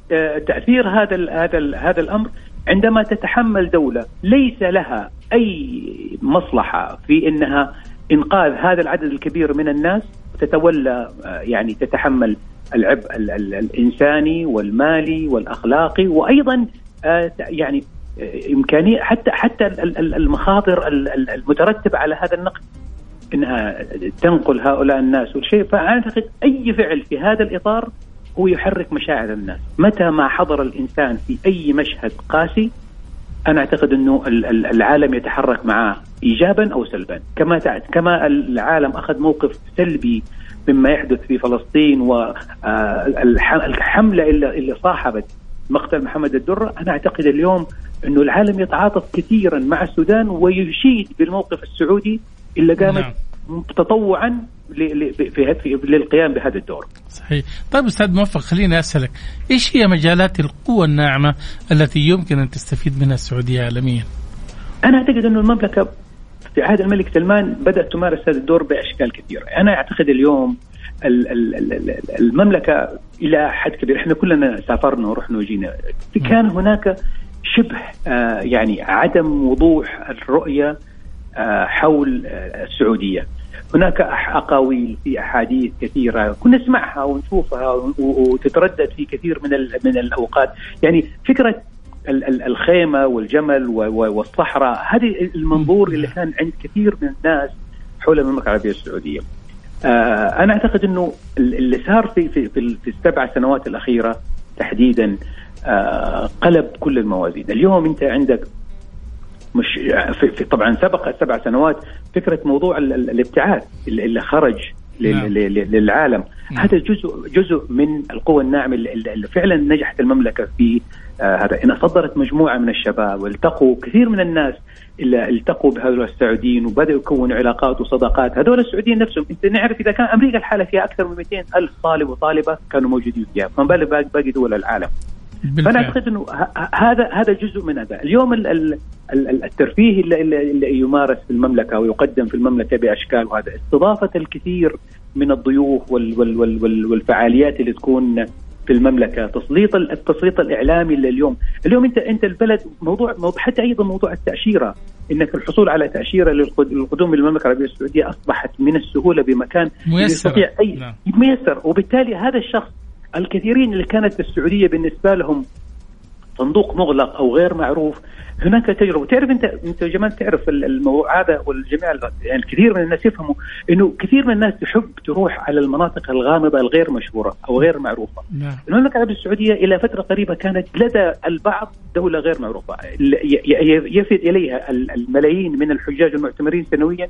Speaker 5: تأثير هذا هذا هذا الأمر عندما تتحمل دولة ليس لها أي مصلحة في إنها إنقاذ هذا العدد الكبير من الناس تتولى آه، يعني تتحمل العبء الإنساني والمالي والأخلاقي وأيضا آه، يعني امكانيه حتى حتى المخاطر المترتبة على هذا النقل إنها تنقل هؤلاء الناس والشيء فأعتقد أي فعل في هذا الإطار هو يحرك مشاعر الناس متى ما حضر الإنسان في أي مشهد قاسي أنا أعتقد أنه العالم يتحرك معه إيجابا أو سلبا كما كما العالم أخذ موقف سلبي مما يحدث في فلسطين والحملة اللي صاحبت مقتل محمد الدرة أنا أعتقد اليوم أنه العالم يتعاطف كثيرا مع السودان ويشيد بالموقف السعودي اللي قامت نعم. تطوعا للقيام بهذا الدور.
Speaker 1: صحيح، طيب أستاذ موفق خليني أسألك، إيش هي مجالات القوة الناعمة التي يمكن أن تستفيد منها السعودية عالميا؟
Speaker 5: أنا أعتقد انه المملكة في عهد الملك سلمان بدأت تمارس هذا الدور بأشكال كثيرة، أنا أعتقد اليوم المملكة إلى حد كبير إحنا كلنا سافرنا ورحنا وجينا كان هناك شبه آه، يعني عدم وضوح الرؤية حول آه، السعودية. هناك أقاويل في أحاديث كثيرة كنا نسمعها ونشوفها وتتردد في كثير من من الأوقات. يعني فكرة الخيمة والجمل والصحراء هذه المنظور اللي كان عند كثير من الناس حول المملكة العربية السعودية. آه، أنا أعتقد إنه اللي صار في في في السبع سنوات الأخيرة تحديدا قلب كل الموازين، اليوم أنت عندك مش في, في طبعا سبق السبع سنوات فكرة موضوع الابتعاث اللي خرج نعم. للعالم نعم. هذا جزء جزء من القوى الناعمة اللي فعلا نجحت المملكة في آه هذا إنها صدرت مجموعة من الشباب والتقوا كثير من الناس اللي التقوا بهذول السعوديين وبدأوا يكونوا علاقات وصداقات هذول السعوديين نفسهم أنت نعرف إذا كان أمريكا الحالة فيها أكثر من 200 ألف طالب وطالبة كانوا موجودين فيها فما بالك باقي دول العالم فأنا أعتقد إنه هذا هذا جزء من هذا اليوم الترفيه اللي, اللي يمارس في المملكة ويقدم في المملكة بأشكال وهذا استضافة الكثير من الضيوف وال وال وال والفعاليات اللي تكون في المملكة تسليط التسليط الإعلامي اللي اليوم. اليوم انت أنت البلد موضوع, موضوع حتى أيضا موضوع التأشيرة. إنك الحصول على تأشيرة للقدوم للمملكة العربية السعودية أصبحت من السهولة بمكان
Speaker 1: ميسر.
Speaker 5: يستطيع اي
Speaker 1: نعم.
Speaker 5: ميسر. وبالتالي هذا الشخص الكثيرين اللي كانت السعودية بالنسبة لهم صندوق مغلق أو غير معروف هناك تجربة. تعرف انت أنت جمال تعرف الموضوع هذا والجميع يعني الكثير من الناس يفهموا إنه كثير من الناس تحب تروح على المناطق الغامضة الغير مشهورة أو غير معروفة.
Speaker 1: نعم.
Speaker 5: المملكه العربيه السعودية إلى فترة قريبة كانت لدى البعض دولة غير معروفة. يفد إليها الملايين من الحجاج المعتمرين سنويا.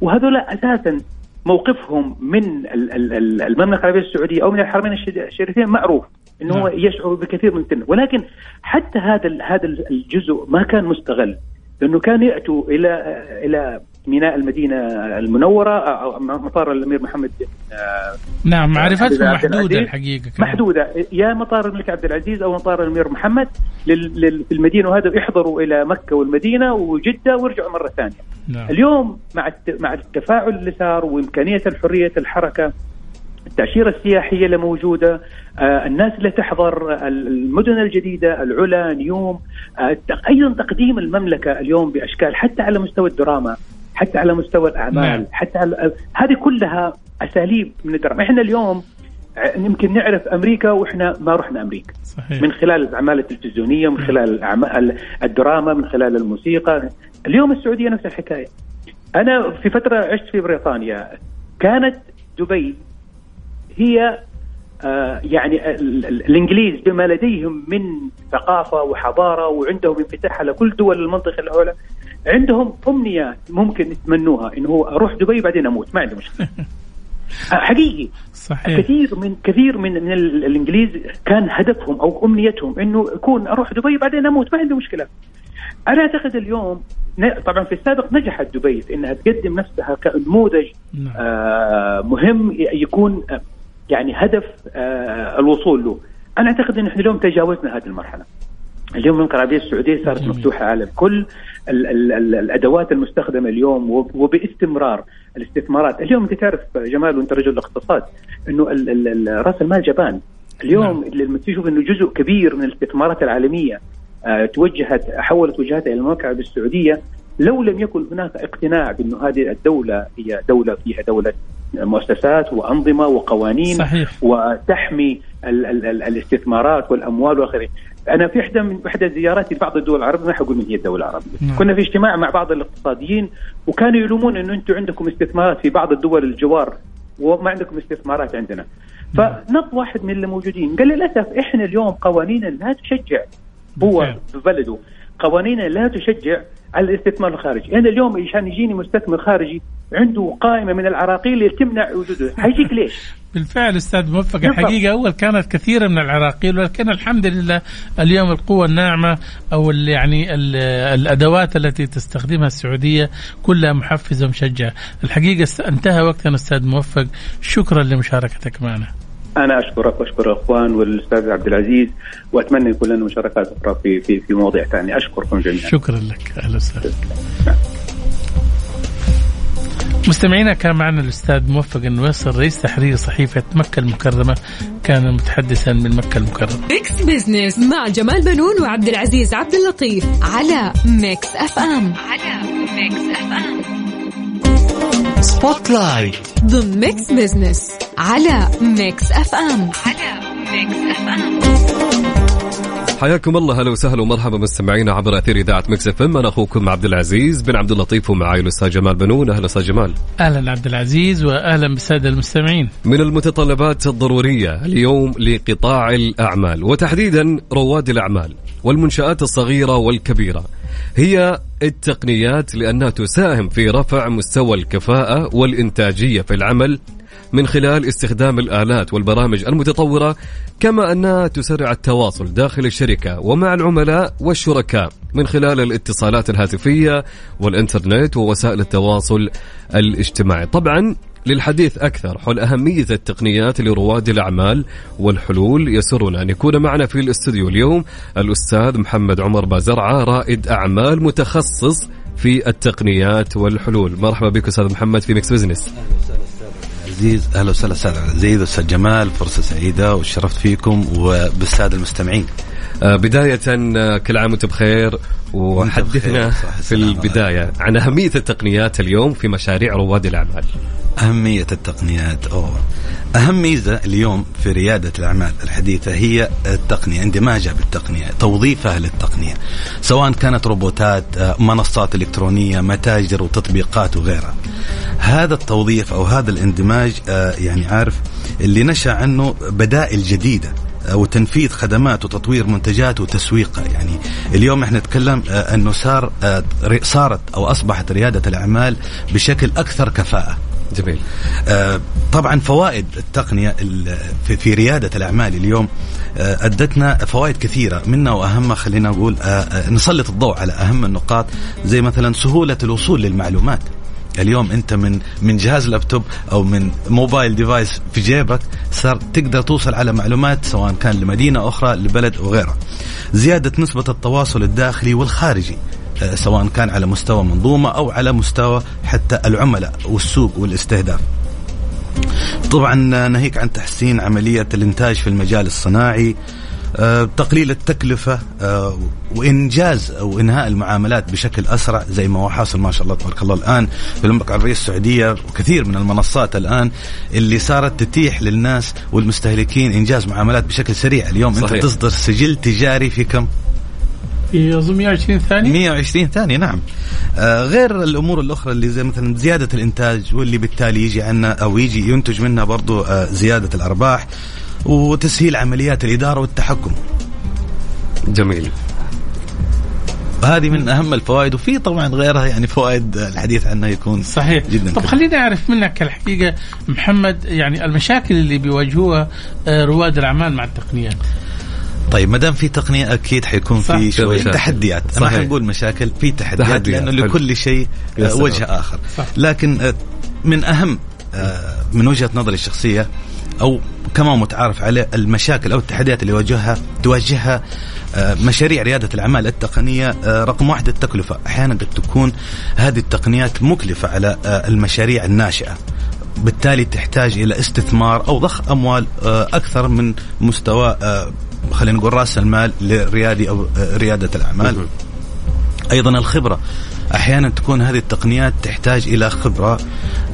Speaker 5: وهذول أساسا موقفهم من المملكة العربية السعودية أو من الحرمين الشريفين معروف إنه هو نعم. يشعر بكثير من التنميه ولكن حتى هذا هذا الجزء ما كان مستغل لأنه كان يأتوا إلى إلى ميناء المدينة المنورة أو مطار الأمير محمد
Speaker 1: نعم معرفتهم محدودة الحقيقة
Speaker 5: كمان. محدودة يا مطار الملك عبد العزيز أو مطار الأمير محمد في المدينة وهذا يحضروا إلى مكة والمدينة وجدة ويرجعوا مرة ثانية نعم. اليوم مع مع التفاعل اللي صار وإمكانية الحرية الحركة التأشيرة السياحية اللي موجودة آه الناس اللي تحضر المدن الجديدة العلا نيوم آه أيضا تقديم المملكة اليوم بأشكال حتى على مستوى الدراما حتى على مستوى الأعمال نعم. حتى على هذه كلها أساليب من الدراما. إحنا اليوم يمكن نعرف أمريكا وإحنا ما رحنا أمريكا. صحيح. من خلال الأعمال التلفزيونية من خلال الاعمال الدراما من خلال الموسيقى. اليوم السعودية نفس الحكاية. أنا في فترة عشت في بريطانيا. كانت دبي هي آه يعني الإنجليز بما لديهم من ثقافة وحضارة وعندهم انفتاح على كل دول المنطقة الأولى. عندهم أمنية ممكن يتمنوها إنه هو أروح دبي بعدين أموت ما عندي مشكلة. آه، حقيقي. صحيح. كثير من كثير من من الإنجليز كان هدفهم أو أمنيتهم إنه يكون أروح دبي بعدين أموت ما عندي مشكلة. أنا أعتقد اليوم طبعا في السابق نجحت دبي في إنها تقدم نفسها كنموذج نعم. آه مهم يكون يعني هدف آه الوصول له. أنا أعتقد إن إحنا اليوم تجاوزنا هذه المرحلة. اليوم المملكه العربيه السعودية صارت مفتوحة على الكل ال ال ال الأدوات المستخدمة اليوم وباستمرار الاستثمارات اليوم انت تعرف جمال وانت رجل الاقتصاد إنه رأس المال جبان اليوم نعم. لما تشوف إنه جزء كبير من الاستثمارات العالمية آه توجهت حولت وجهاتها إلى المملكه العربيه السعوديه لو لم يكن هناك اقتناع بأنه هذه الدولة هي دولة فيها دولة مؤسسات وأنظمة وقوانين صحيح. وتحمي ال ال ال الاستثمارات والأموال وآخره أنا في احدى من احدى زياراتي لبعض الدول العربيه ما حقول من هي الدولة العربية. نعم. كنا في اجتماع مع بعض الاقتصاديين وكانوا يلومون إنه أنتم عندكم استثمارات في بعض الدول الجوار وما عندكم استثمارات عندنا. نعم. فنط واحد من اللي موجودين قال للأسف إحنا اليوم قوانيننا لا تشجع هو في بلده. قوانيننا لا تشجع على الاستثمار الخارجي. أنا اليوم عشان يجيني مستثمر خارجي عنده قائمة من العراقيل اللي تمنع وجوده. حيجيك ليش؟
Speaker 1: بالفعل أستاذ موفق الحقيقة أول كانت كثيرة من العراقيل ولكن الحمد لله اليوم القوة الناعمة أو يعني الأدوات التي تستخدمها السعودية كلها محفزة ومشجعة. الحقيقة انتهى وقتنا أستاذ موفق. شكرا لمشاركتك معنا.
Speaker 5: أنا أشكرك وأشكر الأخوان والأستاذ عبد العزيز وأتمنى يكون لنا مشاركات أخرى في في في مواضيع ثانية. أشكركم جميعا.
Speaker 1: شكرا لك. أهلا وسهلا. مستمعينا كان معنا الأستاذ موفق النويصر رئيس تحرير صحيفة مكة المكرمة كان متحدثا من مكة المكرمة.
Speaker 4: Mix Business مع جمال بنون وعبد العزيز عبد اللطيف على Mix FM على Mix FM. Spotlight ضمن Mix Business على Mix FM على Mix FM.
Speaker 2: حياكم الله أهلا وسهلا ومرحبا مستمعينا عبر أثير إذاعة Mix FM. أنا أخوكم عبد العزيز بن عبد اللطيف ومعي الأستاذ جمال بنون. أهلا أستاذ جمال.
Speaker 1: أهلا عبد العزيز واهلا بالساده المستمعين.
Speaker 2: من المتطلبات الضرورية اليوم لقطاع الأعمال وتحديدا رواد الأعمال والمنشآت الصغيرة والكبيرة. هي التقنيات لأنها تساهم في رفع مستوى الكفاءة والإنتاجية في العمل من خلال استخدام الآلات والبرامج المتطورة كما أنها تسرع التواصل داخل الشركة ومع العملاء والشركاء من خلال الاتصالات الهاتفية والإنترنت ووسائل التواصل الاجتماعي. طبعا للحديث أكثر حول أهمية التقنيات لرواد الأعمال والحلول يسرنا أن يكون معنا في الاستوديو اليوم الأستاذ محمد عمر بازرعة رائد أعمال متخصص في التقنيات والحلول. مرحبا بك أستاذ محمد في Mix Business
Speaker 6: العزيز أهلا وسهلا أستاذ العزيز أستاذ جمال فرصة سعيدة وشرفت فيكم وبالسادة المستمعين.
Speaker 2: بداية آه، كل عام وانت بخير وحدثنا في البداية عن أهمية التقنيات اليوم في مشاريع رواد الأعمال.
Speaker 6: أهمية التقنيات أوه. أهم ميزة اليوم في ريادة الأعمال الحديثة هي التقنية اندماجها بالتقنية توظيفها للتقنية سواء كانت روبوتات آه، منصات إلكترونية متاجر وتطبيقات وغيرها. هذا التوظيف أو هذا الاندماج يعني عارف اللي نشأ عنه بدائل جديدة. وتنفيذ خدمات وتطوير منتجات وتسويقها يعني اليوم إحنا نتكلم آه، أنه صار آه، صارت أو أصبحت ريادة الأعمال بشكل أكثر كفاءة.
Speaker 2: جميل.
Speaker 6: آه، طبعا فوائد التقنية في ريادة الأعمال اليوم أدتنا فوائد كثيرة. منها واهمها خلينا نقول نسلط الضوء على أهم النقاط زي مثلا سهولة الوصول للمعلومات. اليوم انت من من جهاز لابتوب أو من موبايل ديفايس في جيبك صار تقدر توصل على معلومات سواء كان لمدينة أخرى لبلد وغيرها. زيادة نسبة التواصل الداخلي والخارجي آه، سواء كان على مستوى منظومة أو على مستوى حتى العملاء والسوق والاستهداف. طبعا ناهيك عن تحسين عملية الإنتاج في المجال الصناعي آه، تقليل التكلفة آه، وإنجاز أو إنهاء المعاملات بشكل أسرع زي ما هو حاصل ما شاء الله تبارك الله الآن في المملكة العربية السعودية وكثير من المنصات الآن اللي صارت تتيح للناس والمستهلكين إنجاز معاملات بشكل سريع اليوم صحيح. أنت تصدر سجل تجاري في كم؟
Speaker 1: في 120 ثانية
Speaker 6: 120 ثانية نعم آه غير الأمور الأخرى اللي زي مثلا زيادة الإنتاج واللي بالتالي يجي عنا أو يجي ينتج منها برضو آه زيادة الأرباح وتسهيل عمليات الإدارة والتحكم.
Speaker 2: جميل.
Speaker 6: هذه من أهم الفوائد وفي طبعا غيرها يعني فوائد الحديث عنها يكون
Speaker 1: صحيح. جدا طب خليني أعرف منك الحقيقة محمد يعني المشاكل اللي بيواجهوها آه، رواد الأعمال مع التقنيات.
Speaker 6: طيب ما دام في تقنية أكيد حيكون في شوية تحديات. ما حنقول مشاكل في تحديات, تحديات. لأنه حلو. لكل شيء آه، وجه آخر. صح. لكن آه، من أهم من وجهة نظري الشخصية أو كما متعارف عليه المشاكل أو التحديات اللي يواجهها تواجهها آه، مشاريع ريادة الأعمال التقنية آه، رقم واحد التكلفة، أحيانا قد تكون هذه التقنيات مكلفة على آه، المشاريع الناشئة. بالتالي تحتاج إلى استثمار أو ضخ أموال أكثر من مستوى خلينا نقول رأس المال لريادي أو ريادة الأعمال. أيضا الخبرة أحيانا تكون هذه التقنيات تحتاج إلى خبرة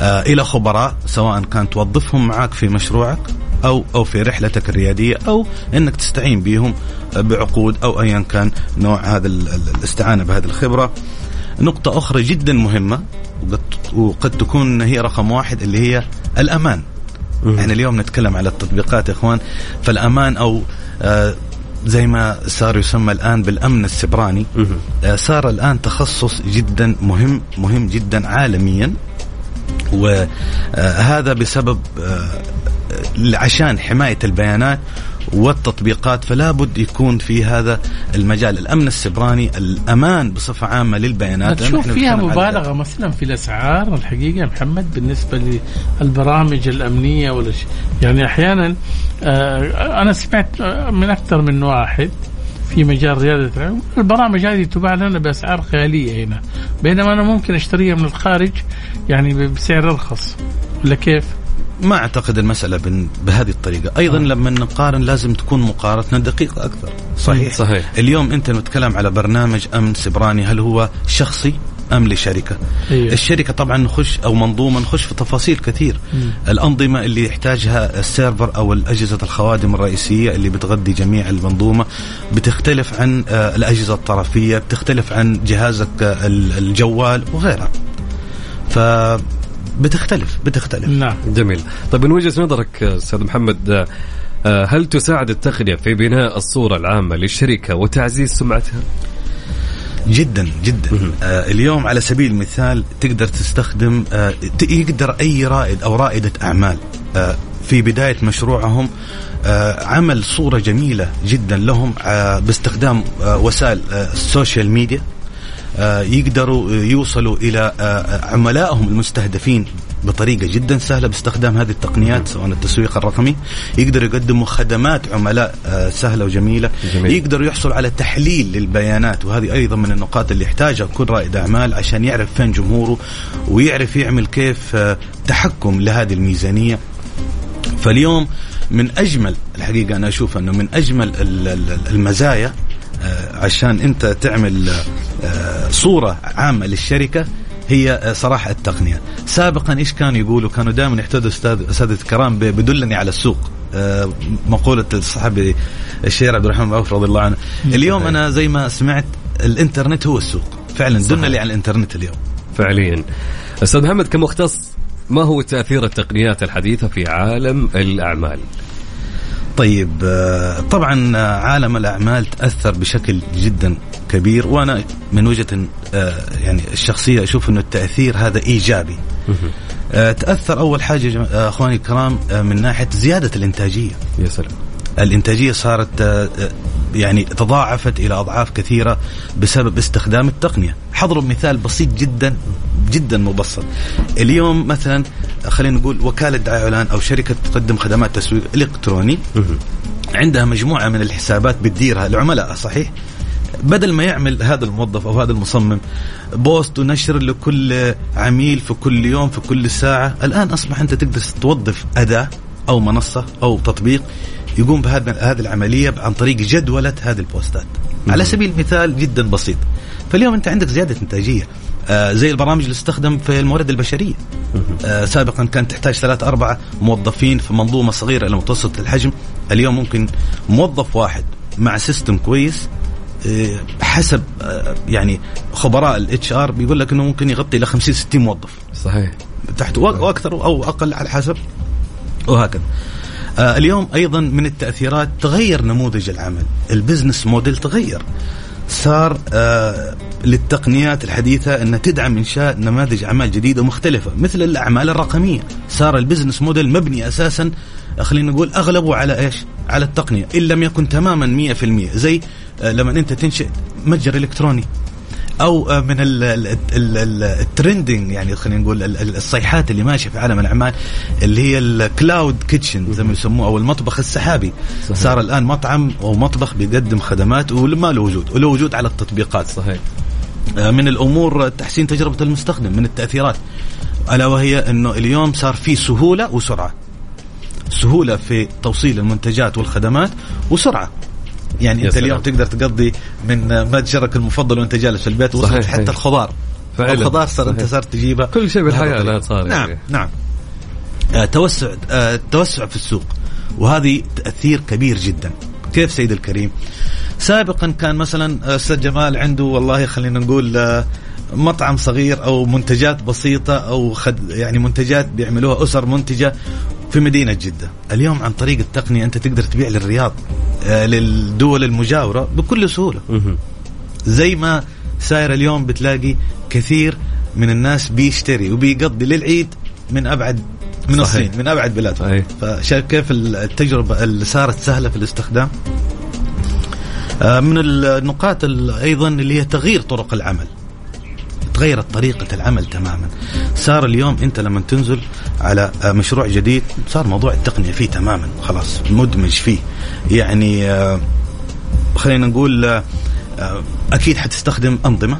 Speaker 6: آه إلى خبراء سواء كان توظفهم معك في مشروعك أو أو في رحلتك الريادية أو إنك تستعين بهم بعقود أو ايا كان نوع هذا الاستعانه بهذه الخبرة. نقطة أخرى جدا مهمة وقد تكون هي رقم واحد اللي هي الأمان. إحنا اليوم نتكلم على التطبيقات يا إخوان فالأمان أو آه زي ما صار يسمى الآن بالأمن السبراني آه، صار الآن تخصص جدا مهم مهم جدا عالميا وهذا بسبب آه، عشان حماية البيانات والتطبيقات فلا بد يكون في هذا المجال. الأمن السبراني الأمان بصفة عامة للبيانات.
Speaker 1: تشوف فيها مبالغة مثلا في الأسعار الحقيقة محمد بالنسبة للبرامج الأمنية ولا يعني أحيانا آه أنا سمعت من أكثر من واحد في مجال ريادة البرامج هذه تباع لنا بأسعار خيالية هنا بينما أنا ممكن أشتريها من الخارج يعني بسعر أرخص. ولا كيف؟
Speaker 6: ما أعتقد المسألة بهذه الطريقة. أيضا آه. لما نقارن لازم تكون مقارنتنا دقيقة أكثر. صحيح. صحيح. اليوم أنت نتكلم على برنامج أمن سبراني هل هو شخصي أم لشركة؟ أيوه. الشركة طبعا نخش أو منظومة نخش في تفاصيل كثير. مم. الأنظمة اللي يحتاجها السيرفر أو الأجهزة الخوادم الرئيسية اللي بتغذي جميع المنظومة بتختلف عن آه، الأجهزة الطرفية بتختلف عن جهازك آه، الجوال وغيرها. ف بتختلف بتختلف.
Speaker 2: نعم. جميل. طيب من وجهة نظرك أستاذ محمد آه، هل تساعد التقنية في بناء الصورة العامة للشركة وتعزيز سمعتها؟
Speaker 6: جدا جدا. آه اليوم على سبيل المثال تقدر تستخدم آه يقدر أي رائد أو رائدة أعمال آه في بداية مشروعهم آه عمل صورة جميلة جدا لهم آه باستخدام آه وسائل آه السوشيال ميديا آه، يقدروا يوصلوا إلى آه، عملائهم المستهدفين بطريقة جدا سهلة باستخدام هذه التقنيات سواء التسويق الرقمي. يقدروا يقدموا خدمات عملاء آه، سهلة وجميلة. جميل. يقدروا يحصلوا على تحليل للبيانات وهذه أيضا من النقاط اللي يحتاجها كل رائد أعمال عشان يعرف فين جمهوره ويعرف يعمل كيف آه، تحكم لهذه الميزانية. فاليوم من أجمل الحقيقة أنا أشوف أنه من أجمل المزايا آه، عشان انت تعمل صورة عامة للشركة هي صراحة التقنية. سابقا إيش كانوا يقولوا؟ كانوا دائما يحتدوا أستاذ اساتذه الكرام بدلني على السوق. آه، مقولة الصحابي الشيخ عبد الرحمن عوف رضي الله عنه. اليوم أنا زي ما سمعت الإنترنت هو السوق. فعلا دلنا لي على الانترنت اليوم.
Speaker 2: فعليا. أستاذ محمد كمختص ما هو تأثير التقنيات الحديثة في عالم الأعمال؟
Speaker 6: طيب آه، طبعا آه، عالم الأعمال تأثر بشكل جدا كبير وأنا من وجهة آه، يعني الشخصية أشوف إنه التأثير هذا إيجابي. تأثر أول حاجة أخواني الكرام من ناحية زيادة الإنتاجية.
Speaker 2: يا سلام.
Speaker 6: الإنتاجية صارت يعني تضاعفت إلى أضعاف كثيرة بسبب استخدام التقنية، حضروا مثال بسيط جدا جدا مبسط. اليوم مثلا خلينا نقول وكالة دعاية إعلان أو شركة تقدم خدمات تسويق إلكتروني عندها مجموعة من الحسابات بتديرها العملاء صحيح؟ بدل ما يعمل هذا الموظف أو هذا المصمم بوست ونشر لكل عميل في كل يوم في كل ساعة، الآن أصبح أنت تقدر توظف أداة أو منصة أو تطبيق يقوم بهذا هذه العملية عن طريق جدولة هذه البوستات. على سبيل المثال جدا بسيط. فاليوم أنت عندك زيادة إنتاجية. آه زي البرامج اللي تستخدم في الموارد البشرية. آه سابقا كانت تحتاج ثلاثة أربعة موظفين في منظومة صغيرة إلى متوسط الحجم. اليوم ممكن موظف واحد مع system كويس آه حسب يعني خبراء ال HR بيقول لك إنه ممكن يغطي إلى 50 60 موظف.
Speaker 2: صحيح.
Speaker 6: تحت وأكثر أو أقل على حسب. وهكذا. اليوم أيضا من التأثيرات تغير نموذج العمل. ال business model تغير. صار آه للتقنيات الحديثة أن تدعم إنشاء نماذج أعمال جديدة مختلفة مثل الأعمال الرقمية. صار ال business model مبني أساسا خلينا نقول أغلبه على إيش؟ على التقنية إن لم يكن تماما 100% زي آه لما أنت تنشئ متجر إلكتروني. أو آه، من ال trending يعني خلينا نقول الصيحات اللي ماشية في عالم الأعمال اللي هي ال cloud kitchen زي ما يسموه أو المطبخ السحابي. صحيح. صار الآن مطعم أو مطبخ بيقدم خدمات وما له وجود وله وجود على التطبيقات.
Speaker 2: صحيح.
Speaker 6: آه، من الأمور تحسين تجربة المستخدم من التأثيرات. ألا وهي إنه اليوم صار في سهولة وسرعة. سهولة في توصيل المنتجات والخدمات وسرعة. يعني أنت اليوم تقدر تقضي من متجرك المفضل وأنت جالس في البيت وصلت حتى الخضار. فعلا الخضار صار أنت صرت تجيبه.
Speaker 2: كل شيء بالحياة لا صار.
Speaker 6: نعم يعني. نعم. آه توسع آه توسع في السوق. وهذه تأثير كبير جدا. كيف سيد الكريم؟ سابقا كان مثلا أستاذ جمال عنده والله خلينا نقول آه مطعم صغير أو منتجات بسيطة أو خد يعني منتجات بيعملوها أسر منتجة في مدينة جدة. اليوم عن طريق التقنيه أنت تقدر تبيع للرياض آه، للدول المجاورة بكل سهولة. زي ما ساير اليوم بتلاقي كثير من الناس بيشتري وبيقضي للعيد من أبعد من صحيح. الصين من أبعد بلاد فشايف كيف التجربة اللي صارت سهلة في الاستخدام؟ آه، من النقاط أيضا اللي هي تغيير طرق العمل. تغيرت طريقة العمل تماما. صار اليوم أنت لما تنزل على مشروع جديد صار موضوع التقنية فيه تماما. خلاص مدمج فيه. يعني آه، خلينا نقول آه، أكيد حتستخدم أنظمة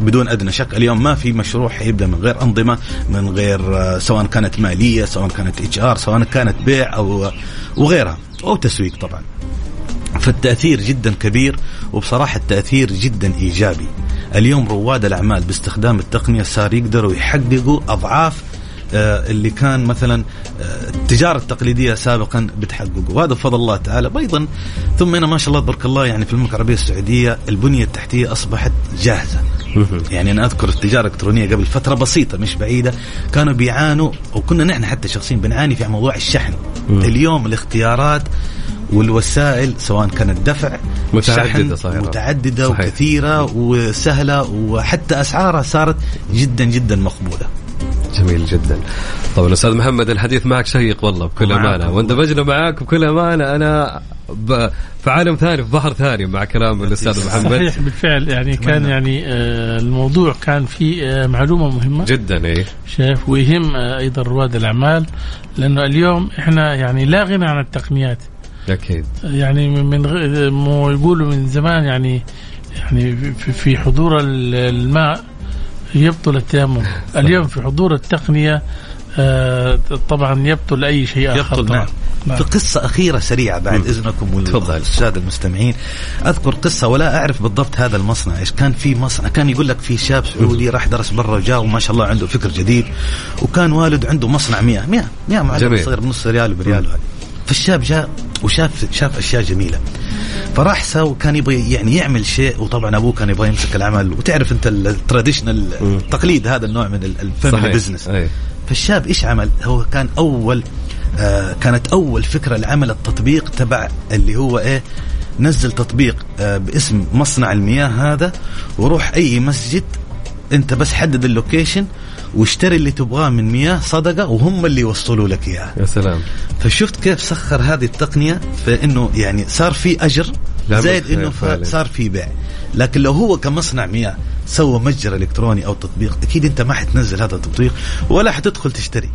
Speaker 6: بدون أدنى شك. اليوم ما في مشروع حيبدأ من غير أنظمة من غير آه، سواء كانت مالية سواء كانت HR سواء كانت بيع أو وغيرها أو تسويق طبعا. فالتأثير جدا كبير وبصراحة التأثير جدا إيجابي. اليوم رواد الأعمال باستخدام التقنية صار يقدروا يحققوا أضعاف آه، اللي كان مثلا آه، التجارة التقليدية سابقا بتحققه. وهذا بفضل الله تعالى. أيضا ثم أنا ما شاء الله تبارك الله يعني في المملكة العربية السعودية البنية التحتية أصبحت جاهزة. يعني أنا أذكر التجارة الإلكترونية قبل فترة بسيطة مش بعيدة. كانوا بيعانوا وكنا نحن حتى شخصيا بنعاني في موضوع الشحن. اليوم الاختيارات والوسائل سواء كانت دفع
Speaker 2: متعددة صحيح.
Speaker 6: متعددة صحيح. وكثيرة وسهلة وحتى أسعارها صارت جدا جدا مقبولة.
Speaker 2: جميل جدا. طبعا أستاذ محمد الحديث معك شيق والله بكل أمانة. واندمجنا معاك بكل أمانة. أنا في عالم ثاني في بحر ثاني مع كلام الأستاذ محمد.
Speaker 1: صحيح بالفعل. يعني كان يعني آه الموضوع كان فيه آه معلومة مهمة.
Speaker 2: جدا إيه.
Speaker 1: شايف ويهم آه أيضا رواد الأعمال. لأنه اليوم إحنا يعني لا غنى عن التقنيات.
Speaker 2: أكيد.
Speaker 1: يعني من مو يقولوا من زمان يعني يعني في حضور الماء يبطل التيمم. اليوم في حضور التقنية آه طبعا يبطل أي شيء آخر.
Speaker 6: يبطل نعم. نعم. في قصة أخيرة سريعة بعد إذنكم والسادة المستمعين. أذكر قصة ولا أعرف بالضبط هذا المصنع. إيش كان في مصنع؟ كان يقول لك في شاب سعودي راح درس برا وجاء وما شاء الله عنده فكر جديد. وكان والد عنده مصنع مياه. مياه مياه معلم صغير بنص ريال وبريال. فالشاب جاء وشاف شاف أشياء جميلة. فراح سوى كان يبغى يعني يعمل شيء وطبعا أبوه كان يبغى يمسك العمل. وتعرف أنت ال traditional التقليد هذا النوع من ال family business فالشاب إيش عمل؟ هو كان أول آه كانت أول فكرة لعمل التطبيق تبع اللي هو إيه نزل تطبيق آه باسم مصنع المياه هذا وروح أي مسجد أنت بس حدد اللوكيشن واشتري اللي تبغاه من مياه صدقة وهم اللي يوصلوا لك اياها
Speaker 2: يا سلام.
Speaker 6: فشفت كيف سخر هذه التقنية؟ فإنه يعني صار في أجر زائد إنه صار في بيع. لكن لو هو كمصنع مياه سوى متجر إلكتروني أو تطبيق أكيد أنت ما حتنزل هذا التطبيق ولا حتدخل تشتري.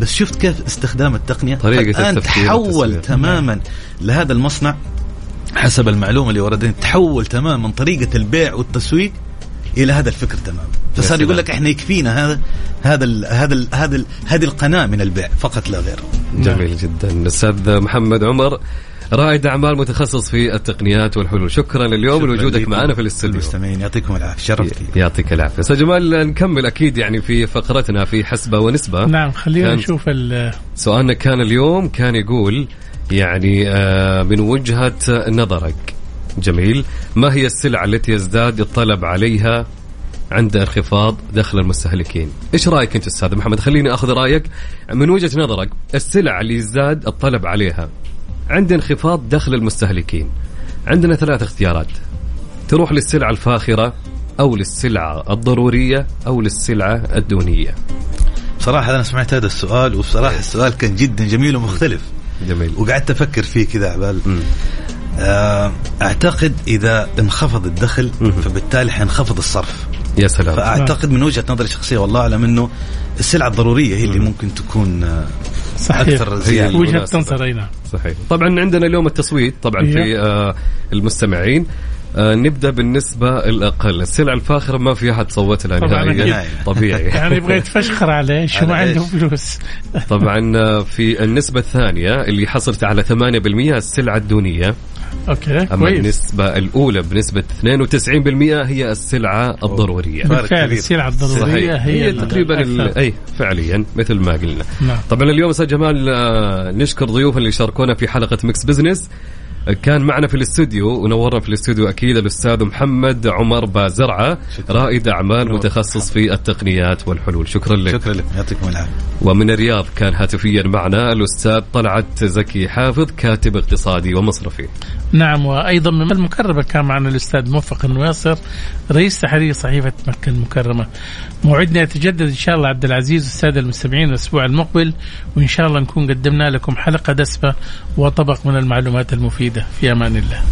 Speaker 6: بس شفت كيف استخدام التقنية؟
Speaker 2: طريقة
Speaker 6: الآن تحول تماما لهذا المصنع حسب المعلومة اللي وردتني تحول تماما طريقة البيع والتسويق إلى هذا الفكر تماما فصار يقول لك إحنا يكفينا هذا هذا ال هذا ال هذا هذه القناة من البيع فقط لا غير.
Speaker 2: جميل جدا. أستاذ محمد عمر رائد أعمال متخصص في التقنيات والحلول. شكرا لليوم لوجودك معنا في الاستوديو.
Speaker 6: المستمعين يعطيكم العافية. شرفتي
Speaker 2: يعطيك العافية. أستاذ جمال نكمل أكيد يعني في فقرتنا في حسبة ونسبة.
Speaker 1: نعم خلينا نشوف
Speaker 2: سؤالنا كان اليوم كان يقول يعني آه من وجهة نظرك جميل. ما هي السلع التي يزداد الطلب عليها عند انخفاض دخل المستهلكين؟ إيش رأيك أنت أستاذ محمد؟ خليني أخذ رأيك. من وجهة نظرك السلع اللي يزداد الطلب عليها عند انخفاض دخل المستهلكين عندنا ثلاث اختيارات. تروح للسلعه الفاخرة أو للسلعه الضرورية أو للسلعه الدونية.
Speaker 6: صراحة أنا سمعت هذا السؤال وبصراحه السؤال كان جدا جميل ومختلف.
Speaker 2: جميل.
Speaker 6: وقعدت أفكر فيه كذا عبال. أعتقد إذا انخفض الدخل فبالتالي حينخفض الصرف.
Speaker 2: يا سلام.
Speaker 6: فأعتقد من وجهة نظري الشخصية والله أعلم إنه السلعة الضرورية هي اللي ممكن تكون آه،
Speaker 1: صحيح. أكثر زيادة. وجهة أي نعم.
Speaker 2: صحيح. طبعا عندنا اليوم التصويت طبعا في آه المستمعين. آه نبدأ بالنسبة الأقل. السلع الفاخرة ما في أحد صوت لها نهائيا طبيعي.
Speaker 1: يعني يبغى يتفشخر عليه شو ما عنده فلوس؟
Speaker 2: طبعا آه، في النسبة الثانية اللي حصلت على 8% السلعة الدونية.
Speaker 1: أوكي
Speaker 2: أما كويس. النسبة الأولى بنسبة 92% هي السلعة الضرورية.
Speaker 1: بالفعل السلعة الضرورية هي,
Speaker 2: هي تقريبا أي فعليا مثل ما قلنا. نعم. طبعا اليوم أستاذ جمال آه، نشكر ضيوفنا اللي شاركونا في حلقة مكس بزنس. كان معنا في الاستوديو ونورنا في الاستوديو أكيد الأستاذ محمد عمر بازرعة رائد أعمال متخصص في التقنيات والحلول. شكرا لك.
Speaker 6: شكرا لك. يعطيكم العافية.
Speaker 2: ومن الرياض كان هاتفيا معنا الأستاذ طلعت زكي حافظ كاتب اقتصادي ومصرفي.
Speaker 1: نعم وأيضا من المكرمه كان معنا الأستاذ موفق النواصر رئيس تحرير صحيفة مكة المكرمة. موعدنا يتجدد إن شاء الله عبد العزيز والسادة المستمعين الأسبوع المقبل وإن شاء الله نكون قدمنا لكم حلقة دسمة وطبق من المعلومات المفيدة. في أمان الله.